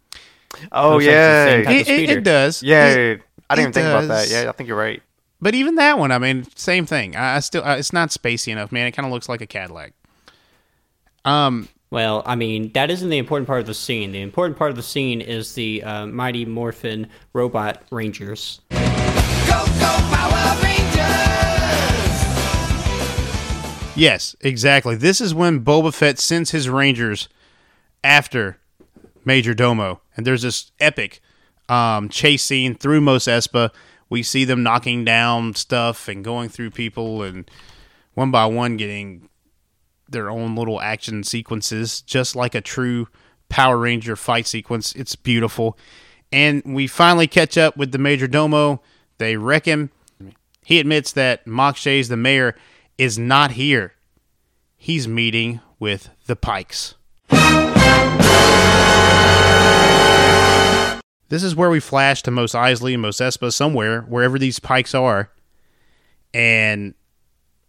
Oh Looks like it's the same yeah. It, it, it does. yeah. It- I didn't it even think about that. Yeah, I think you're right. But even that one, I mean, same thing. I, I still, uh, it's not spacey enough, man. It kind of looks like a Cadillac. Um, Well, I mean, that isn't the important part of the scene. The important part of the scene is the uh, Mighty Morphin Robot Rangers. Yes, exactly. This is when Boba Fett sends his Rangers after Major Domo, and there's this epic um, chase scene through Mos Espa. We see them knocking down stuff and going through people, and one by one getting their own little action sequences, just like a true Power Ranger fight sequence. It's beautiful, and we finally catch up with the Major Domo. They wreck him. He admits that Mok Shaiz the mayor is not here. He's meeting with the Pikes. This is where we flash to Mos Eisley and Mos Espa, somewhere, wherever these Pikes are. And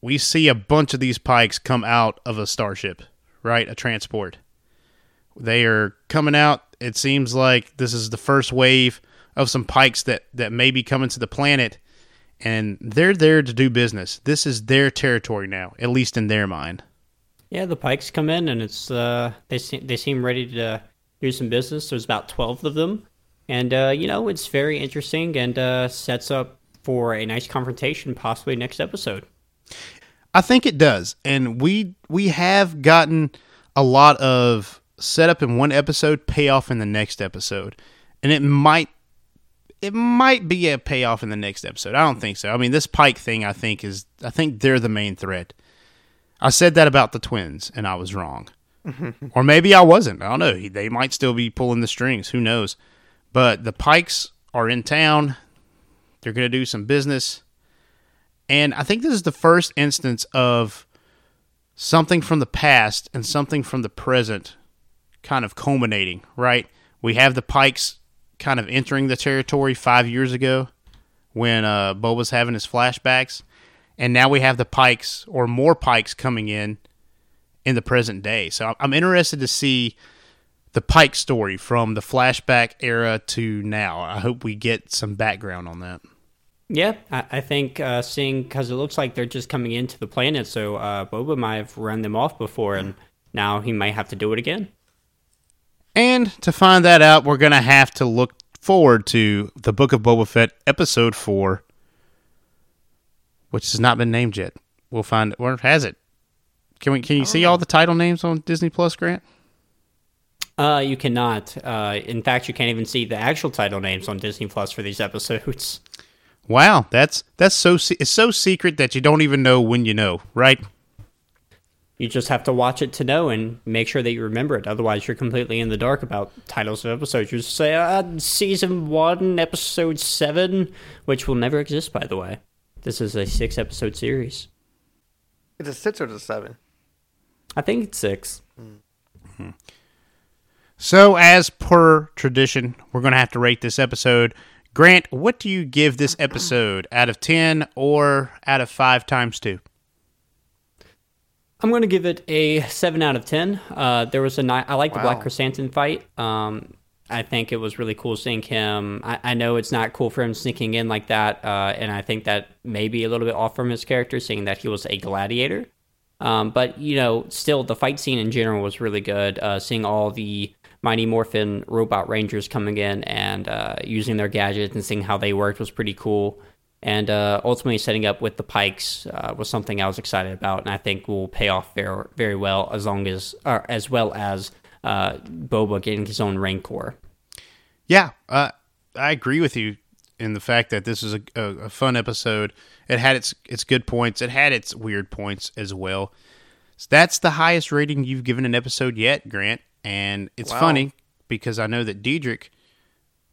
we see a bunch of these Pikes come out of a starship, right? A transport. They are coming out. It seems like this is the first wave of some pikes that that may be coming to the planet, and they're there to do business. This is their territory now, at least in their mind. Yeah, the pikes come in, and it's uh, they seem they seem ready to do some business. There's about twelve of them, and uh, you know it's very interesting and uh, sets up for a nice confrontation, possibly next episode. I think it does, and we we have gotten a lot of setup in one episode, payoff in the next episode, and it might it might be a payoff in the next episode. I don't think so. I mean, this Pike thing, I think is I think they're the main threat. I said that about the twins, and I was wrong, mm-hmm. or maybe I wasn't. I don't know. They might still be pulling the strings. Who knows? But the Pikes are in town. They're going to do some business. And I think this is the first instance of something from the past and something from the present kind of culminating, right? We have the Pikes kind of entering the territory five years ago when uh, Boba's having his flashbacks. And now we have the Pikes or more Pikes coming in in the present day. So I'm interested to see the Pike story from the flashback era to now. I hope we get some background on that. Yeah, I, think uh, seeing because it looks like they're just coming into the planet, so uh, Boba might have run them off before, and now he might have to do it again. And to find that out, we're going to have to look forward to the Book of Boba Fett, Episode 4, which has not been named yet. We'll find it, Where has it? Can we? Can you see all the title names on Disney Plus, Grant? Uh, you cannot. Uh, in fact, you can't even see the actual title names on Disney Plus for these episodes. Wow, that's that's so it's so secret that you don't even know when you know, right? You just have to watch it to know and make sure that you remember it. Otherwise, you're completely in the dark about titles of episodes. You just say, uh, season one, episode seven, which will never exist, by the way. This is a six episode series. It's a six or a seven? I think it's 6 Mm-hmm. So, as per tradition, we're going to have to rate this episode. Grant, what do you give this episode out of 10 or out of 5 times 2? I'm going to give it a 7 out of 10. Uh, there was a ni- I like the Black Chrysanthemum fight. Um, I think it was really cool seeing him. I, I, know it's not cool for him sneaking in like that, uh, and I think that may be a little bit off from his character, seeing that he was a gladiator. Um, but you know, still the fight scene in general was really good. Uh, seeing all the Mighty Morphin robot rangers coming in and uh, using their gadgets and seeing how they worked was pretty cool. And uh, ultimately, setting up with the Pikes uh, was something I was excited about, and I think will pay off very, very well as long as, as well as uh, Boba getting his own Rancor. Yeah, uh, I agree with you in the fact that this is a, a, a, fun episode. It had its its good points. It had its weird points as well. So that's the highest rating you've given an episode yet, Grant. And it's wow. funny because I know that Diedrich,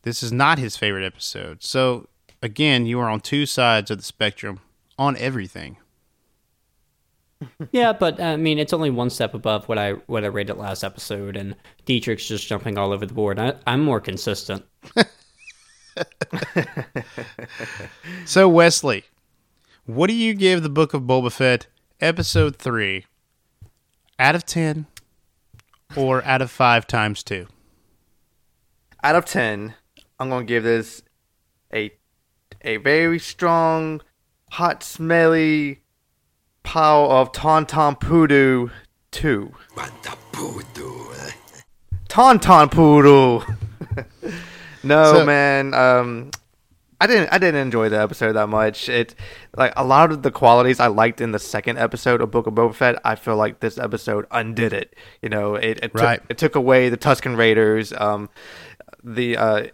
this is not his favorite episode. So again, you are on two sides of the spectrum on everything. yeah, but I mean, it's only one step above what I what I rated last episode, and Dietrich's just jumping all over the board. I, I'm more consistent. so Wesley, what do you give the Book of Boba Fett episode three out of ten, or out of five times two? Out of ten, I'm gonna give this a a very strong, hot, smelly pile of Tauntaun Poodoo two. What the poodoo? Tauntaun Poodoo. no so, man, um, I didn't. I didn't enjoy the episode that much. It like a lot of the qualities I liked in the second episode of Book of Boba Fett. I feel like this episode undid it. You know, it it, right. took, it took away the Tusken Raiders. Um, the uh,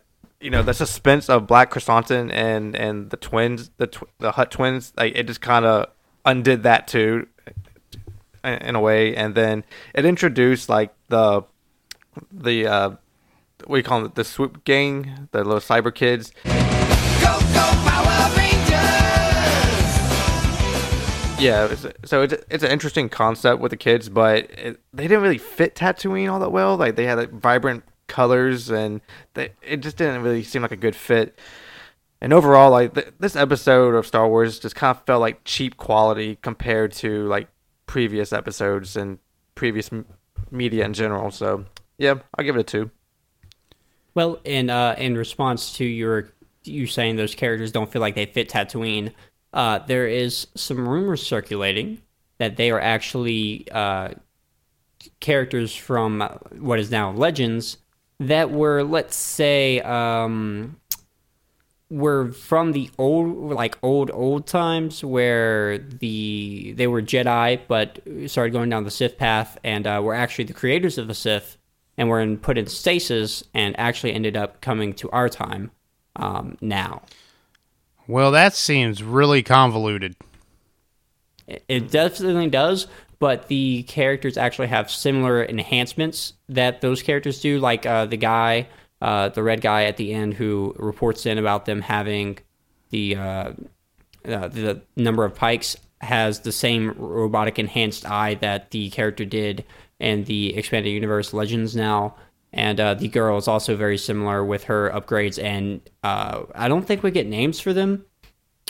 you know, the suspense of Black Chrysanthemum and and the twins, the tw- the Hutt twins. Like it just kind of undid that too, in a way. And then it introduced like the the uh, what do you call it? The swoop gang, the little cyber kids. Go, go, yeah, so it's it's an interesting concept with the kids, but it, they didn't really fit Tatooine all that well. Like they had like, vibrant colors, and they, it just didn't really seem like a good fit. And overall, like th- this episode of Star Wars just kind of felt like cheap quality compared to like previous episodes and previous m- media in general. So Yeah, I'll give it a two. Well, in uh, in response to your you saying those characters don't feel like they fit Tatooine, uh, there is some rumors circulating that they are actually uh, characters from what is now Legends that were, let's say, um, were from the old, like old old times where the they were Jedi, but started going down the Sith path, and uh, were actually the creators of the Sith, and were in, put in stasis, and actually ended up coming to our time um, now. Well, that seems really convoluted. It, it definitely does, but the characters actually have similar enhancements that those characters do. Like uh, the guy, uh, the red guy at the end, who reports in about them having the uh, uh the number of pikes, has the same robotic enhanced eye that the character did in the expanded universe Legends now. And uh, the girl is also very similar with her upgrades, and uh, I don't think we get names for them,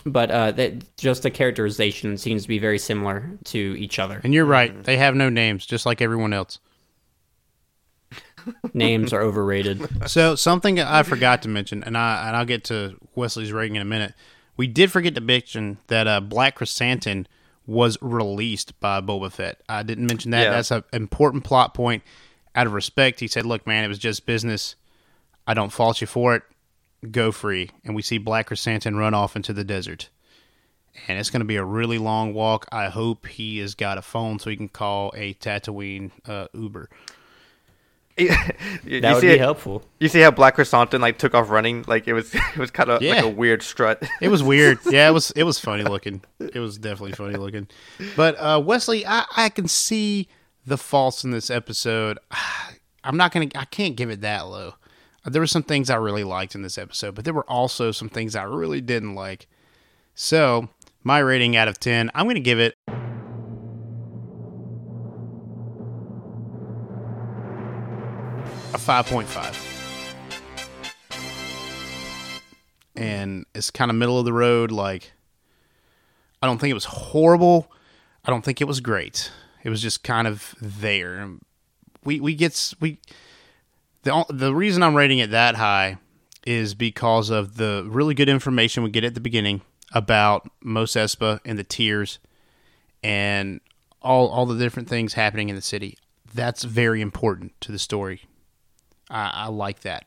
but uh, that just the characterization seems to be very similar to each other. And you're right; they have no names, just like everyone else. names are overrated. So something I forgot to mention, and I and I'll get to Wesley's rating in a minute. We did forget to mention that uh, Black Chrysanthemum was released by Boba Fett. I didn't mention that. Yeah. That's an important plot point. Out of respect, he said, "Look, man, it was just business. I don't fault you for it. Go free." And we see Black Chrysanthemum run off into the desert, and it's going to be a really long walk. I hope he has got a phone so he can call a Tatooine uh, Uber. You- That would see be it- helpful. You see how Black Chrysanthemum like took off running? Like it was it was kind of Yeah. like a weird strut. It was weird. Yeah, it was it was funny looking. It was definitely funny looking. But uh, Wesley, I, I can see the faults in this episode. I'm not gonna. I can't give it that low. There were some things I really liked in this episode, but there were also some things I really didn't like. So my rating out of ten, I'm gonna give it a five point five. and it's kind of middle of the road. Like, I don't think it was horrible. I don't think it was great. It was just kind of there. We we get we the the reason I'm rating it that high is because of the really good information we get at the beginning about Mos Espa and the tiers and all all the different things happening in the city. That's very important to the story. I, I like that.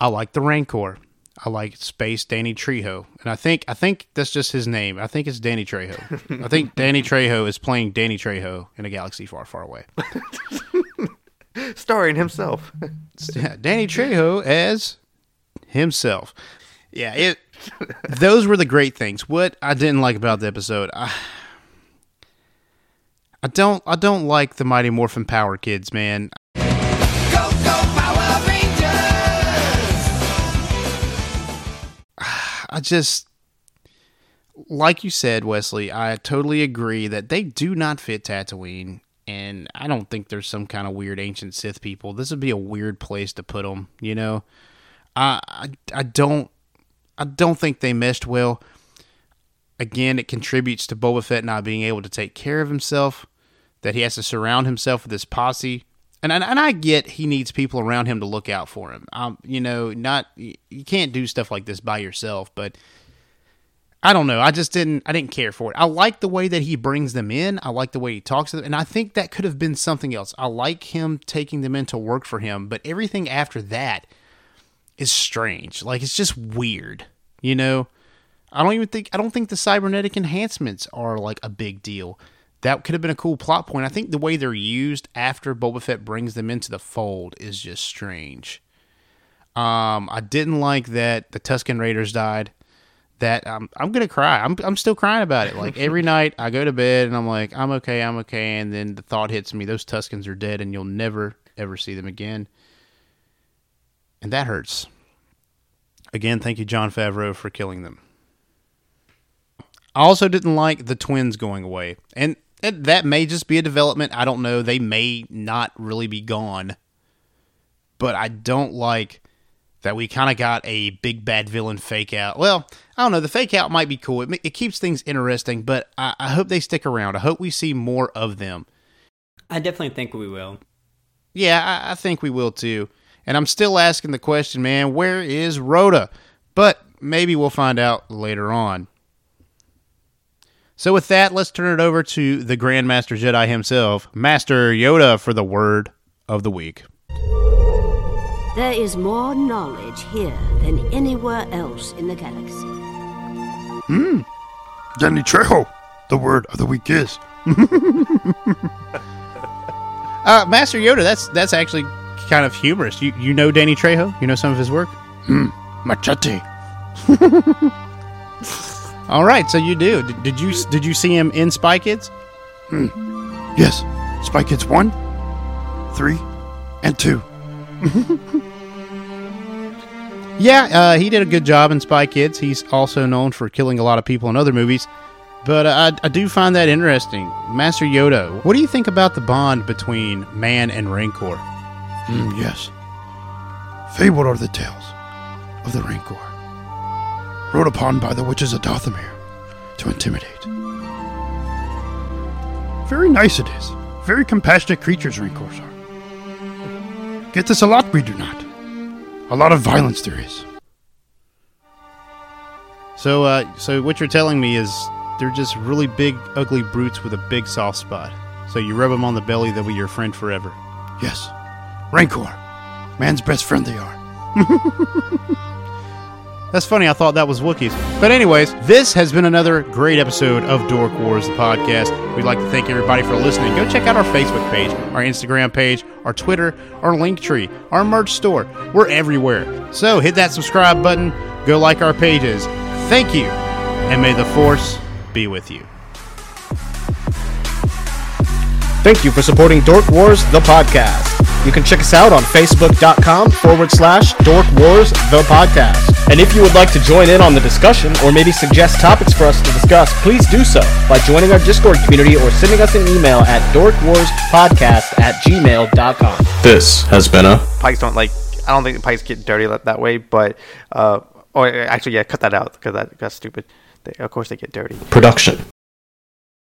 I like the Rancor. I like Space Danny Trejo, and I think I think that's just his name. I think it's Danny Trejo. I think Danny Trejo is playing Danny Trejo in a galaxy far, far away. Starring himself. Danny Trejo as himself. Yeah, it. Those were the great things. What I didn't like about the episode, I, I don't, I don't like the Mighty Morphin Power Kids, man. I just, like you said, Wesley, I totally agree that they do not fit Tatooine, and I don't think there's some kind of weird ancient Sith people. This would be a weird place to put them, you know. I, I, I don't, I don't think they meshed well. Again, it contributes to Boba Fett not being able to take care of himself. That he has to surround himself with this posse and and, and I get he needs people around him to look out for him. Um, you know, not you can't do stuff like this by yourself, but I don't know. I just didn't I didn't care for it. I like the way that he brings them in. I like the way he talks to them, and I think that could have been something else. I like him taking them in to work for him, but everything after that is strange. Like it's just weird. You know, I don't even think I don't think the cybernetic enhancements are like a big deal. That could have been a cool plot point. I think the way they're used after Boba Fett brings them into the fold is just strange. Um, I didn't like that the Tusken Raiders died. That um, I'm gonna cry. I'm I'm still crying about it. Like every night I go to bed and I'm like I'm okay, I'm okay, and then the thought hits me: those Tuskens are dead, and you'll never ever see them again. And that hurts. Again, thank you, Jon Favreau, for killing them. I also didn't like the twins going away. And and that may just be a development. I don't know. They may not really be gone. But I don't like that we kind of got a big bad villain fake out. Well, I don't know. The fake out might be cool. It, it keeps things interesting, but I, I hope they stick around. I hope we see more of them. I definitely think we will. Yeah, I, I think we will too. And I'm still asking the question, man, where is Rotta? But maybe we'll find out later on. So with that, let's turn it over to the Grandmaster Jedi himself, Master Yoda, for the word of the week. There is more knowledge here than anywhere else in the galaxy. Hmm. Danny Trejo. The word of the week is. Uh, Master Yoda, that's that's actually kind of humorous. You you know Danny Trejo? You know some of his work? Hmm. Machete. All right, so you do. Did, did you did you see him in Spy Kids? Hmm. Yes. Spy Kids 1, 3, and 2. Yeah, uh, he did a good job in Spy Kids. He's also known for killing a lot of people in other movies. But uh, I, I do find that interesting. Master Yoda, what do you think about the bond between man and Rancor? Mm, yes. Fabled are the tales of the Rancor, wrote upon by the witches of Dathomir to intimidate. Very nice it is. Very compassionate creatures, Rancors are. Get this a lot, we do not. A lot of violence there is. So, uh, so what you're telling me is they're just really big, ugly brutes with a big soft spot. So you rub them on the belly, they'll be your friend forever. Yes. Rancor. Man's best friend they are. That's funny. I thought that was Wookiees. But, anyways, this has been another great episode of Dork Wars, the podcast. We'd like to thank everybody for listening. Go check out our Facebook page, our Instagram page, our Twitter, our Linktree, our merch store. We're everywhere. So hit that subscribe button. Go like our pages. Thank you. And may the Force be with you. Thank you for supporting Dork Wars, the podcast. You can check us out on facebook.com forward slash Dork Wars, the podcast. And if you would like to join in on the discussion or maybe suggest topics for us to discuss, please do so by joining our Discord community or sending us an email at dorkwarspodcast at gmail.com. This has been a Pikes don't like. I don't think the pikes get dirty that, that way, but uh, oh, actually, yeah, cut that out because that, that's stupid. They, of course, they get dirty. production.